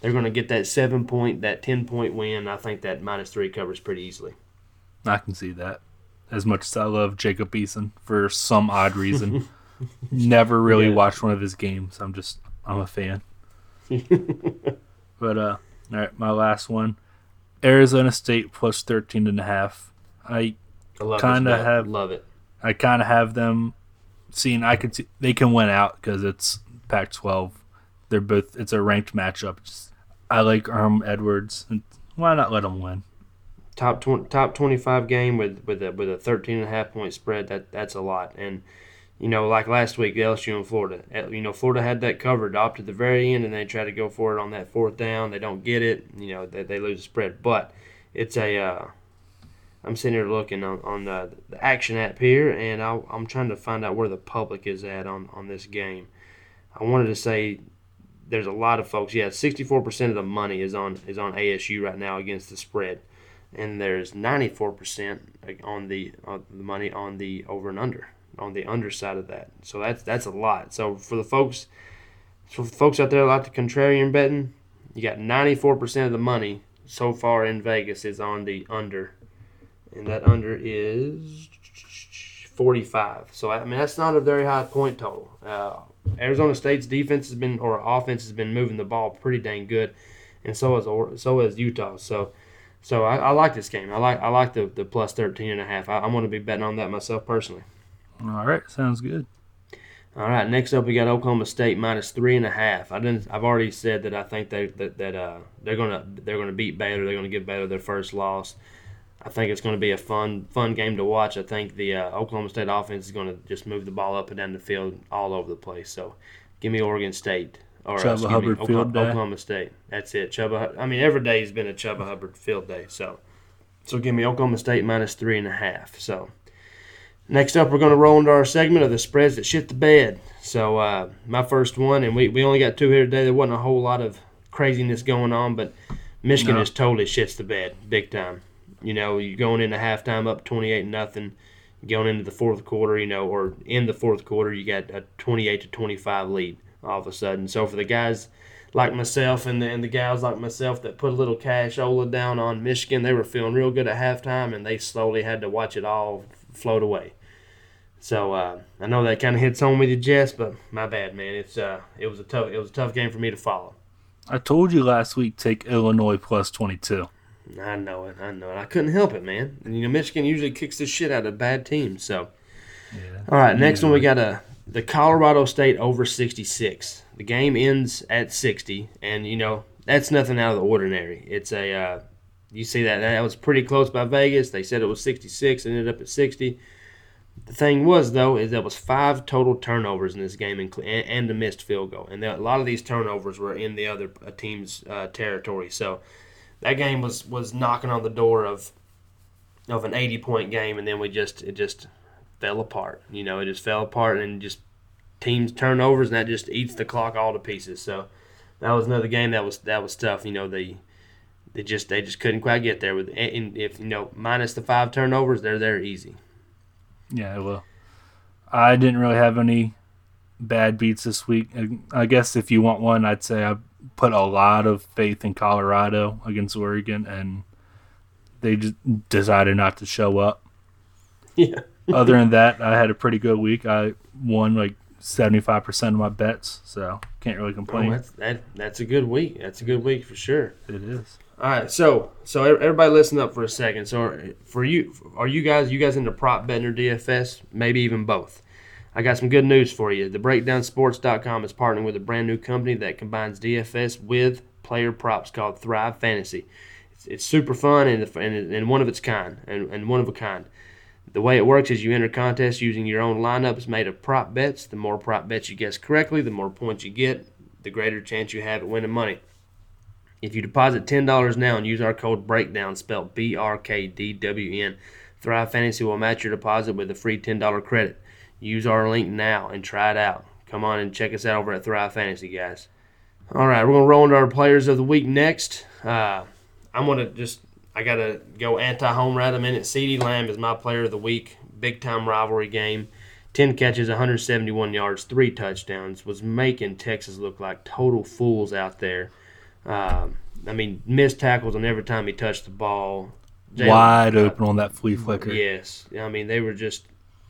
they're going to get that seven point that ten point win. I think that minus three covers pretty easily. I can see that. As much as I love Jacob Eason for some odd reason, never really Yeah. watched one of his games. I'm just I'm a fan. but uh, all right, my last one, Arizona State plus 13 and a half. I I Kinda have- love it. I kind of have them seen. I could see they can win out because it's Pac-12. They're both. It's a ranked matchup. Just, I like Herm Edwards. Why not let him win? top 20, top 25 game with with a with a 13 and a half point spread that that's a lot and you know like last week LSU and Florida eh, you know Florida had that covered up to the very end and they try to go for it on that fourth down they don't get it you know they, they lose the spread but it's a uh, I'm sitting here looking on, on the, the action app here and i I'm trying to find out where the public is at on, on this game I wanted to say there's a lot of folks yeah 64% of the money is on is on ASU right now against the spread and there's 94% on the on the money on the over and under on the underside of that. So that's that's a lot. So for the folks for folks out there like the contrarian betting, you got 94% of the money so far in Vegas is on the under. And that under is 45. So I mean that's not a very high point total. Uh, Arizona State's defense has been or offense has been moving the ball pretty dang good, and so has Or- so has Utah. So so I, I like this game. I like I like the, the plus 13 and a half. I, I'm going to be betting on that myself personally. All right, sounds good. All right, next up we got Oklahoma State minus three and a half. I didn't. I've already said that I think they that, that uh, they're gonna they're gonna beat Baylor. They're gonna give Baylor their first loss. I think it's going to be a fun fun game to watch. I think the uh, Oklahoma State offense is going to just move the ball up and down the field all over the place. So, give me Oregon State or me, Hubbard Oklahoma, field day. Oklahoma State. That's it. Chuba. I mean, every day has been a Chuba Hubbard field day. So, so give me Oklahoma State minus three and a half. So. Next up, we're going to roll into our segment of the spreads that shit the bed. So, uh, my first one, and we, we only got two here today. There wasn't a whole lot of craziness going on, but Michigan No. just totally shits the bed big time. You know, you're going into halftime up 28 nothing, going into the fourth quarter, you know, or in the fourth quarter, you got a 28 to 25 lead all of a sudden. So, for the guys like myself and the, and the gals like myself that put a little cashola down on Michigan, they were feeling real good at halftime, and they slowly had to watch it all float away. So uh, I know that kind of hits home with you, Jess, but my bad, man. It's uh, it was a tough it was a tough game for me to follow. I told you last week take Illinois plus 22. I know it, I know it. I couldn't help it, man. And, you know, Michigan usually kicks the shit out of bad teams. So, all right, next one we got a the Colorado State over 66. The game ends at 60, and you know that's nothing out of the ordinary. It's a uh, you see that that was pretty close by Vegas. They said it was 66, ended up at 60. The thing was though is there was five total turnovers in this game and, and a missed field goal, and a lot of these turnovers were in the other uh, team's uh, territory. So that game was was knocking on the door of of an 80 point game, and then we just it just fell apart. You know, it just fell apart, and just teams turnovers, and that just eats the clock all to pieces. So that was another game that was that was tough. You know, they they just they just couldn't quite get there with and if you know minus the five turnovers, they're there easy. Yeah, well, I didn't really have any bad beats this week. I guess if you want one, I'd say I put a lot of faith in Colorado against Oregon, and they just decided not to show up. Yeah. Other than that, I had a pretty good week. I won like seventy five percent of my bets, so can't really oh, complain. Oh, that's, that that's a good week. That's a good week for sure. It is. All right, so so everybody listen up for a second. So for you, are you guys you guys into prop betting or DFS? Maybe even both. I got some good news for you. The BreakdownSports.com is partnering with a brand new company that combines DFS with player props called Thrive Fantasy. It's, it's super fun and, and, and one of its kind and, and one of a kind. The way it works is you enter contests using your own lineups made of prop bets. The more prop bets you guess correctly, the more points you get, the greater chance you have at winning money. If you deposit $10 now and use our code BREAKDOWN, spelled B R K D W N, Thrive Fantasy will match your deposit with a free $10 credit. Use our link now and try it out. Come on and check us out over at Thrive Fantasy, guys. All right, we're gonna roll into our players of the week next. Uh, I'm gonna just I gotta go anti-home right a minute. CeeDee Lamb is my player of the week. Big time rivalry game. 10 catches, 171 yards, three touchdowns. Was making Texas look like total fools out there. Um, I mean, missed tackles on every time he touched the ball. Jalen, Wide open on that flea flicker. Yes, I mean they were just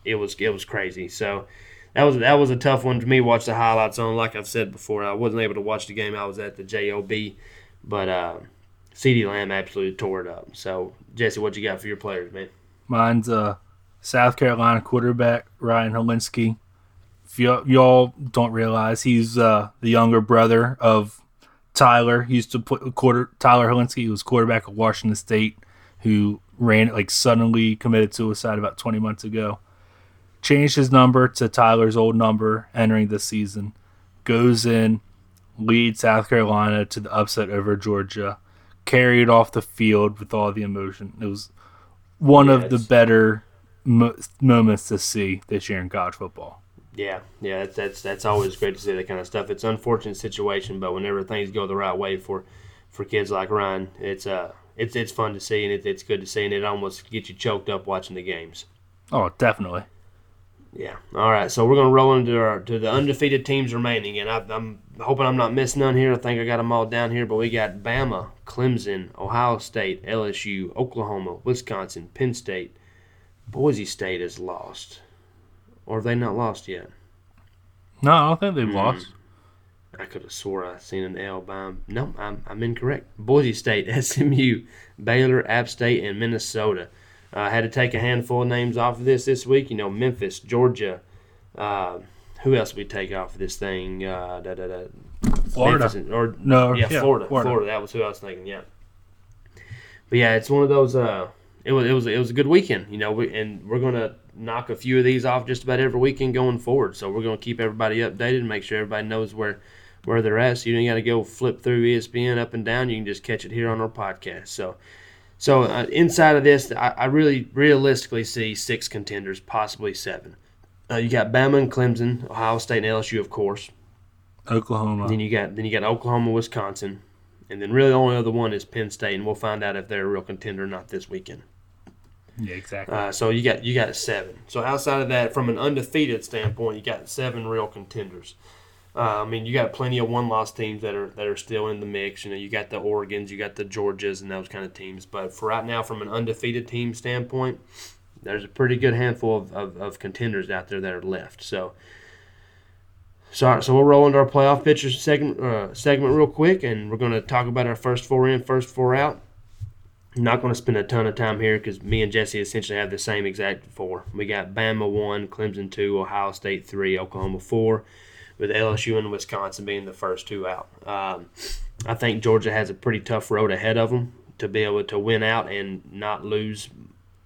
it was it was crazy. So that was that was a tough one to me. Watch the highlights on. Like I've said before, I wasn't able to watch the game. I was at the job, but uh, CeeDee Lamb absolutely tore it up. So Jesse, what you got for your players, man? Mine's uh, South Carolina quarterback Ryan Hilinski. If y- y'all don't realize, he's uh, the younger brother of Tyler. He used to play quarter Tyler Hilinski. He was quarterback of Washington State, who ran like suddenly committed suicide about 20 months ago changed his number to Tyler's old number entering the season, goes in, leads South Carolina to the upset over Georgia, carried off the field with all the emotion. It was one of the better mo- moments to see this year in college football. Yeah, yeah, that's, that's that's always great to see that kind of stuff. It's an unfortunate situation, but whenever things go the right way for for kids like Ryan, it's uh it's it's fun to see and it, it's good to see, and it almost gets you choked up watching the games. Oh, definitely. Yeah. All right. So we're gonna roll into our to the undefeated teams remaining, and I, am hoping I'm not missing none here. I think I got them all down here, but we got Bama, Clemson, Ohio State, LSU, Oklahoma, Wisconsin, Penn State, Boise State is lost, or have they not lost yet? No, I don't think they've mm. lost. I could have swore I seen an L by them. No, I'm I'm incorrect. Boise State, SMU, Baylor, App State, and Minnesota. I uh, had to take a handful of names off of this this week. You know, Memphis, Georgia. Uh, who else we take off of this thing? Uh, da, da, da. Florida. Memphis, or no, yeah, yeah Florida, Florida, Florida. That was who I was thinking. Yeah. But yeah, it's one of those. Uh, it was it was it was a good weekend. You know, we, and we're gonna knock a few of these off just about every weekend going forward. So we're gonna keep everybody updated and make sure everybody knows where where they're at. So you don't got to go flip through ESPN up and down. You can just catch it here on our podcast. So so uh, inside of this, I, I, really realistically see six contenders, possibly seven. Uh, you got Bama and Clemson, Ohio State and LSU, of course. Oklahoma. Then you got then you got Oklahoma, Wisconsin, and then really the only other one is Penn State, and we'll find out if they're a real contender or not this weekend. Yeah, exactly. Uh, so you got you got seven. So outside of that, from an undefeated standpoint, you got seven real contenders. Uh, I mean, you got plenty of one-loss teams that are that are still in the mix. You know, you got the Oregon's, you got the Georgias, and those kind of teams. But for right now, from an undefeated team standpoint, there's a pretty good handful of, of, of contenders out there that are left. So, so, so we'll roll into our playoff pictures segment uh, segment real quick, and we're going to talk about our first four in, first four out. I'm not going to spend a ton of time here because me and Jesse essentially have the same exact four. We got Bama one, Clemson two, Ohio State three, Oklahoma four, with LSU and Wisconsin being the first two out. Um, I think Georgia has a pretty tough road ahead of them to be able to win out and not lose,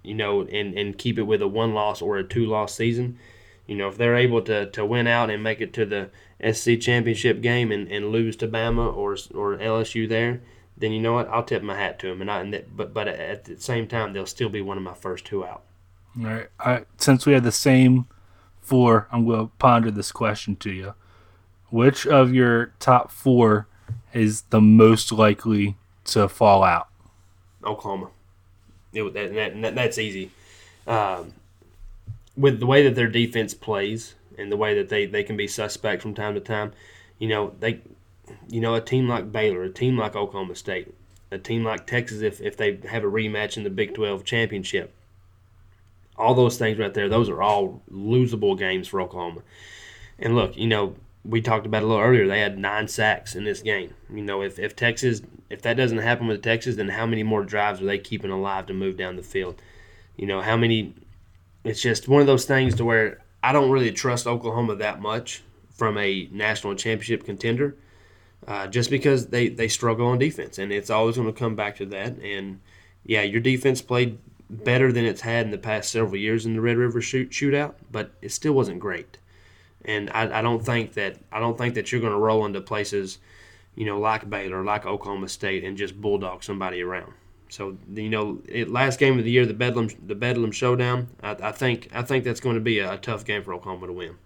you know, and, and keep it with a one loss or a two loss season. You know, if they're able to, to win out and make it to the SC championship game and, and lose to Bama or or LSU there, then you know what? I'll tip my hat to them. And I, and that, but but at the same time, they'll still be one of my first two out. All right. I, since we have the same four, I'm going to ponder this question to you. Which of your top four is the most likely to fall out? Oklahoma. It, that, that, that, that's easy. Um, with the way that their defense plays and the way that they, they can be suspect from time to time, you know, they you know, a team like Baylor, a team like Oklahoma State, a team like Texas if, if they have a rematch in the Big Twelve championship. All those things right there, those are all losable games for Oklahoma. And look, you know, we talked about a little earlier, they had nine sacks in this game. You know, if, if Texas if that doesn't happen with Texas, then how many more drives are they keeping alive to move down the field? You know, how many it's just one of those things to where I don't really trust Oklahoma that much from a national championship contender, uh, just because they, they struggle on defense, and it's always going to come back to that. And yeah, your defense played better than it's had in the past several years in the Red River shoot, shootout, but it still wasn't great. And I, I don't think that I don't think that you're going to roll into places, you know, like Baylor, like Oklahoma State, and just bulldog somebody around. So you know, it, last game of the year, the Bedlam the Bedlam Showdown. I, I think I think that's going to be a, a, tough game for Oklahoma to win.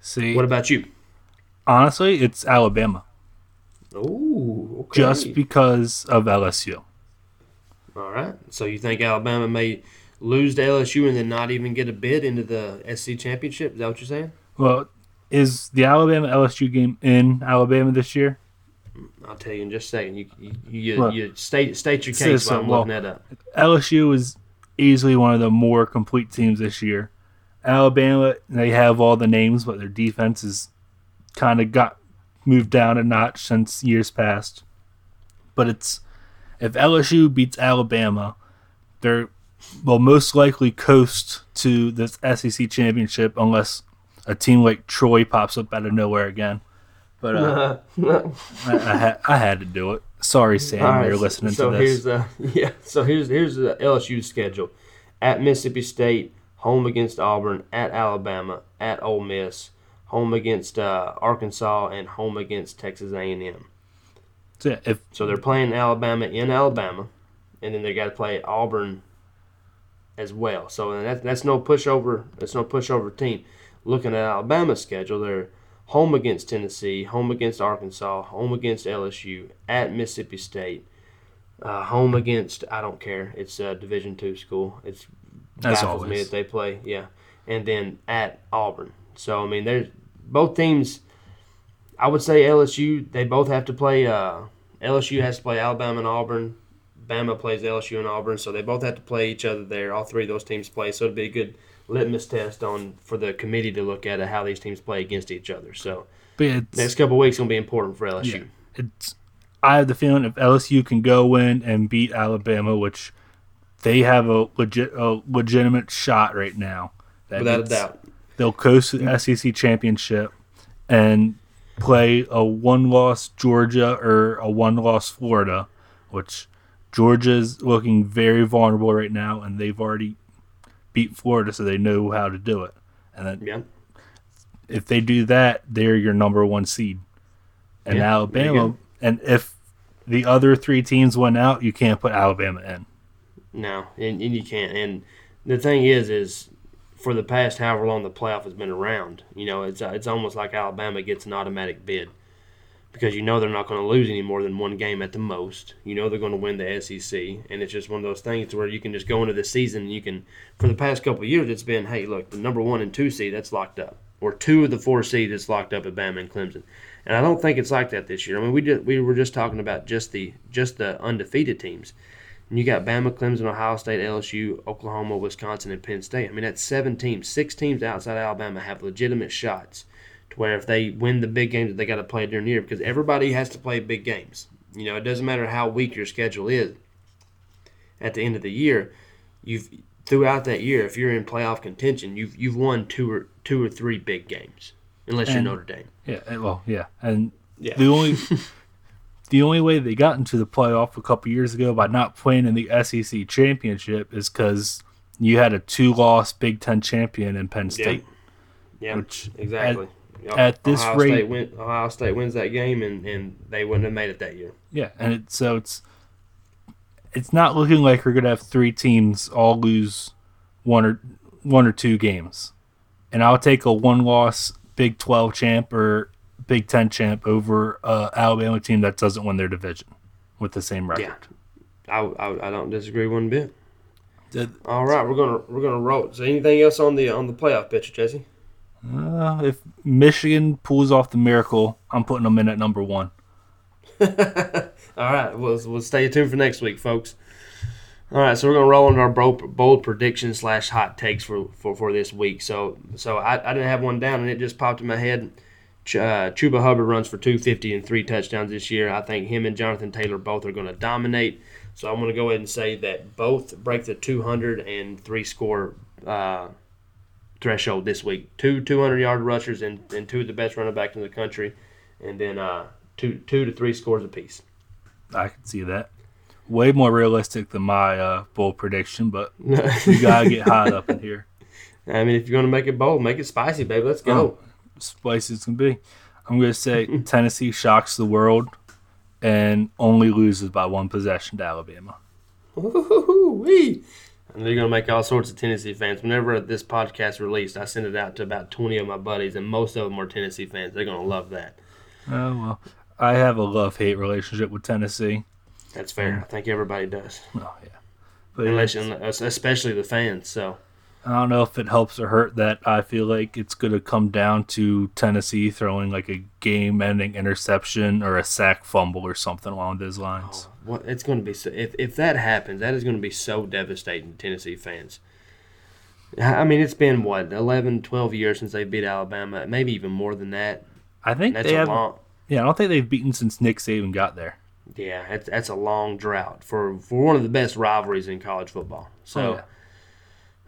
See, what about you? Honestly, it's Alabama. Oh, okay. Just because of LSU. All right. So you think Alabama may lose to LSU and then not even get a bid into the SC championship? Is that what you're saying? Well, is the Alabama LSU game in Alabama this year? I'll tell you in just a second. You you, you, well, you state state your case while I'm well, looking that up. LSU is easily one of the more complete teams this year. Alabama, they have all the names, but their defense has kind of got moved down a notch since years past. But it's if LSU beats Alabama, they're will most likely coast to this SEC championship unless a team like Troy pops up out of nowhere again. But uh, I, I, had, I had to do it. Sorry, Sam, right, you're listening so to this. Here's the, yeah, so here's here's the LSU schedule: at Mississippi State, home against Auburn, at Alabama, at Ole Miss, home against uh, Arkansas, and home against Texas A&M. So, if, so they're playing Alabama in Alabama, and then they got to play Auburn as well. So that's that's no pushover. That's no pushover team. Looking at Alabama's schedule, they're home against Tennessee, home against Arkansas, home against LSU, at Mississippi State, uh, home against I don't care. It's a Division two school. It's As baffles always. me that they play. Yeah, and then at Auburn. So I mean, there's both teams. I would say LSU. They both have to play. Uh, LSU has to play Alabama and Auburn. Bama plays LSU and Auburn, so they both have to play each other there. All three of those teams play, so it'd be a good litmus test on for the committee to look at how these teams play against each other. So next couple weeks gonna be important for LSU. Yeah, it's I have the feeling if LSU can go in and beat Alabama, which they have a legit a legitimate shot right now. Without a doubt. They'll coast the SEC championship and play a one loss Georgia or a one loss Florida, which Georgia's looking very vulnerable right now and they've already beat Florida, so they know how to do it. And then yeah. if they do that, they're your number one seed. And Yeah, Alabama, and if the other three teams went out, you can't put Alabama in. No, and, and you can't. And the thing is, is for the past however long the playoff has been around, you know, it's uh, it's almost like Alabama gets an automatic bid because you know they're not going to lose any more than one game at the most. You know they're going to win the SEC, and it's just one of those things where you can just go into the season. and You can, for the past couple years, it's been, hey, look, the number one and two seed that's locked up, or two of the four seeds that's locked up at Bama and Clemson. And I don't think it's like that this year. I mean, we just, we were just talking about just the just the undefeated teams. And you got Bama, Clemson, Ohio State, LSU, Oklahoma, Wisconsin, and Penn State. I mean, that's seven teams. Six teams outside Alabama have legitimate shots to where if they win the big games, that they got to play during the year because everybody has to play big games. You know, it doesn't matter how weak your schedule is. At the end of the year, you've throughout that year, if you're in playoff contention, you've you've won two or two or three big games, unless And- you're Notre Dame. Yeah, well, yeah, and Yeah. the only the only way they got into the playoff a couple years ago by not playing in the SEC championship is because you had a two-loss Big Ten champion in Penn State. Yeah, Which, exactly. Yep. at this Ohio rate- State win, Ohio State wins that game, and, and they wouldn't have made it that year. Yeah, and it, so it's it's not looking like we're gonna have three teams all lose one or one or two games, and I'll take a one-loss Big Twelve champ or Big Ten champ over a Alabama team that doesn't win their division with the same record. Yeah, I, I, I don't disagree one bit. Did- All right, we're gonna we're gonna roll. So anything else on the on the playoff picture, Jesse? Uh, if Michigan pulls off the miracle, I'm putting them in at number one. All right, we'll, we'll stay tuned for next week, folks. All right, so we're gonna roll into our bold, bold predictions slash hot takes for, for, for this week. So so I, I didn't have one down, and it just popped in my head. Uh, Chuba Hubbard runs for 250 and three touchdowns this year. I think him and Jonathan Taylor both are going to dominate. So I'm going to go ahead and say that both break the 200 and three score uh, threshold this week. Two 200 yard rushers and, and two of the best running backs in the country, and then uh, two two to three scores apiece. I can see that. Way more realistic than my uh, prediction, but we gotta get hot up in here. I mean, if you're going to make it bold, make it spicy, baby. Let's go. Spicy it's gonna be. I'm gonna say Tennessee shocks the world and only loses by one possession to Alabama. Woo-hoo-hoo-wee. And they're going to make all sorts of Tennessee fans. Whenever this podcast released, I sent it out to about 20 of my buddies, and most of them are Tennessee fans. They're going to love that. Oh well, I have a love hate relationship with Tennessee. That's fair. I think everybody does, Oh yeah, but unless, especially the fans. So I don't know if it helps or hurt that I feel like it's going to come down to Tennessee throwing like a game-ending interception or a sack fumble or something along those lines. Oh, what it's going to be so, if if that happens, that is going to be so devastating to Tennessee fans. I mean, it's been what 11, 12 years since they beat Alabama, maybe even more than that. I think That's they a have. long. Yeah, I don't think they've beaten since Nick Saban got there. Yeah, that's, that's a long drought for, for one of the best rivalries in college football. So, Oh, yeah.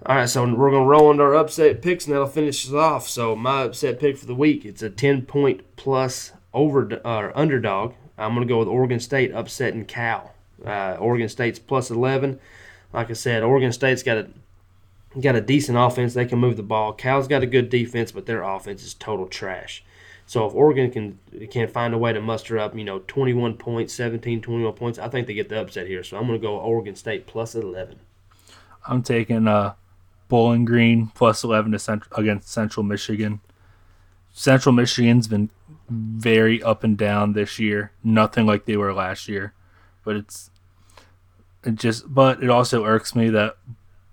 All right, so we're gonna roll into our upset picks, and that'll finish us off. So, my upset pick for the week it's a ten point plus over uh, underdog. I'm gonna go with Oregon State upsetting Cal. Uh, Oregon State's plus eleven. Like I said, Oregon State's got a got a decent offense. They can move the ball. Cal's got a good defense, but their offense is total trash. So if Oregon can can find a way to muster up, you know, 21 points, 17, 21 points, I think they get the upset here. So I'm going to go Oregon State plus 11. I'm taking uh, Bowling Green plus 11 to cent- against Central Michigan. Central Michigan's been very up and down this year. Nothing like they were last year, but it's it just. But it also irks me that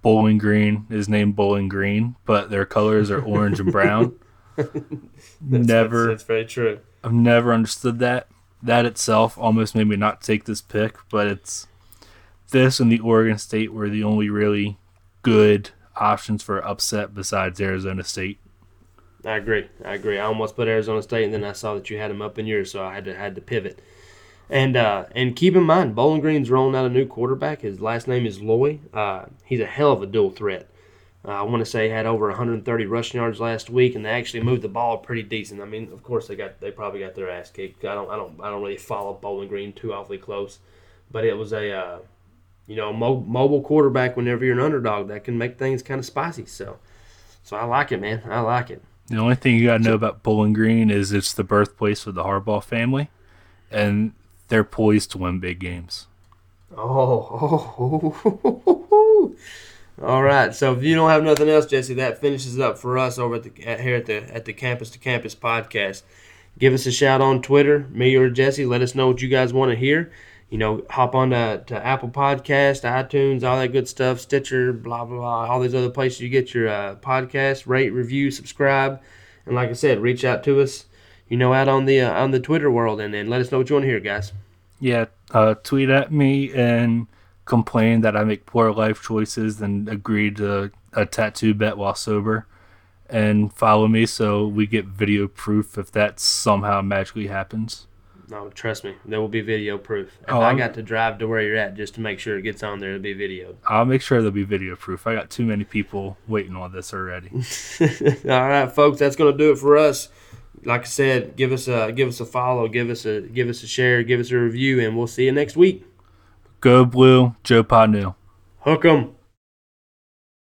Bowling Green is named Bowling Green, but their colors are orange and brown. never, That's, that's very true. I've never understood that. That itself almost made me not take this pick, but it's this and the Oregon State were the only really good options for upset besides Arizona State. I agree. I agree. I almost put Arizona State, and then I saw that you had them up in yours, so I had to had to pivot. And uh, and keep in mind, Bowling Green's rolling out a new quarterback. His last name is Loy. Uh, he's a hell of a dual threat. Uh, I want to say had over 130 rushing yards last week, and they actually moved the ball pretty decent. I mean, of course they got they probably got their ass kicked. I don't I don't I don't really follow Bowling Green too awfully close, but it was a uh, you know mo- mobile quarterback. Whenever you're an underdog, that can make things kind of spicy. So so I like it, man. I like it. The only thing you got to know about Bowling Green is it's the birthplace of the Harbaugh family, and they're poised to win big games. Oh, oh, all right. So if you don't have nothing else, Jesse, that finishes up for us over at the at, here at the at the Campus to Campus podcast. Give us a shout on Twitter, me or Jesse. Let us know what you guys want to hear. You know, hop on to, to Apple Podcast, iTunes, all that good stuff, Stitcher, blah blah blah, all these other places you get your uh, podcast. Rate, review, subscribe, and like I said, reach out to us. You know, out on the uh, on the Twitter world, and then let us know what you want to hear, guys. Yeah, uh, tweet at me and complain that I make poor life choices and agree to a tattoo bet while sober and follow me so we get video proof if that somehow magically happens. No, trust me, there will be video proof. If Oh, I I'm- got to drive to where you're at just to make sure it gets on there, it'll be videoed. I'll make sure there'll be video proof. I got too many people waiting on this already. All right, folks, that's gonna do it for us. Like I said, give us a give us a follow, give us a give us a share, give us a review, and we'll see you next week. Go Blue, Joe Podnew. Hook 'em.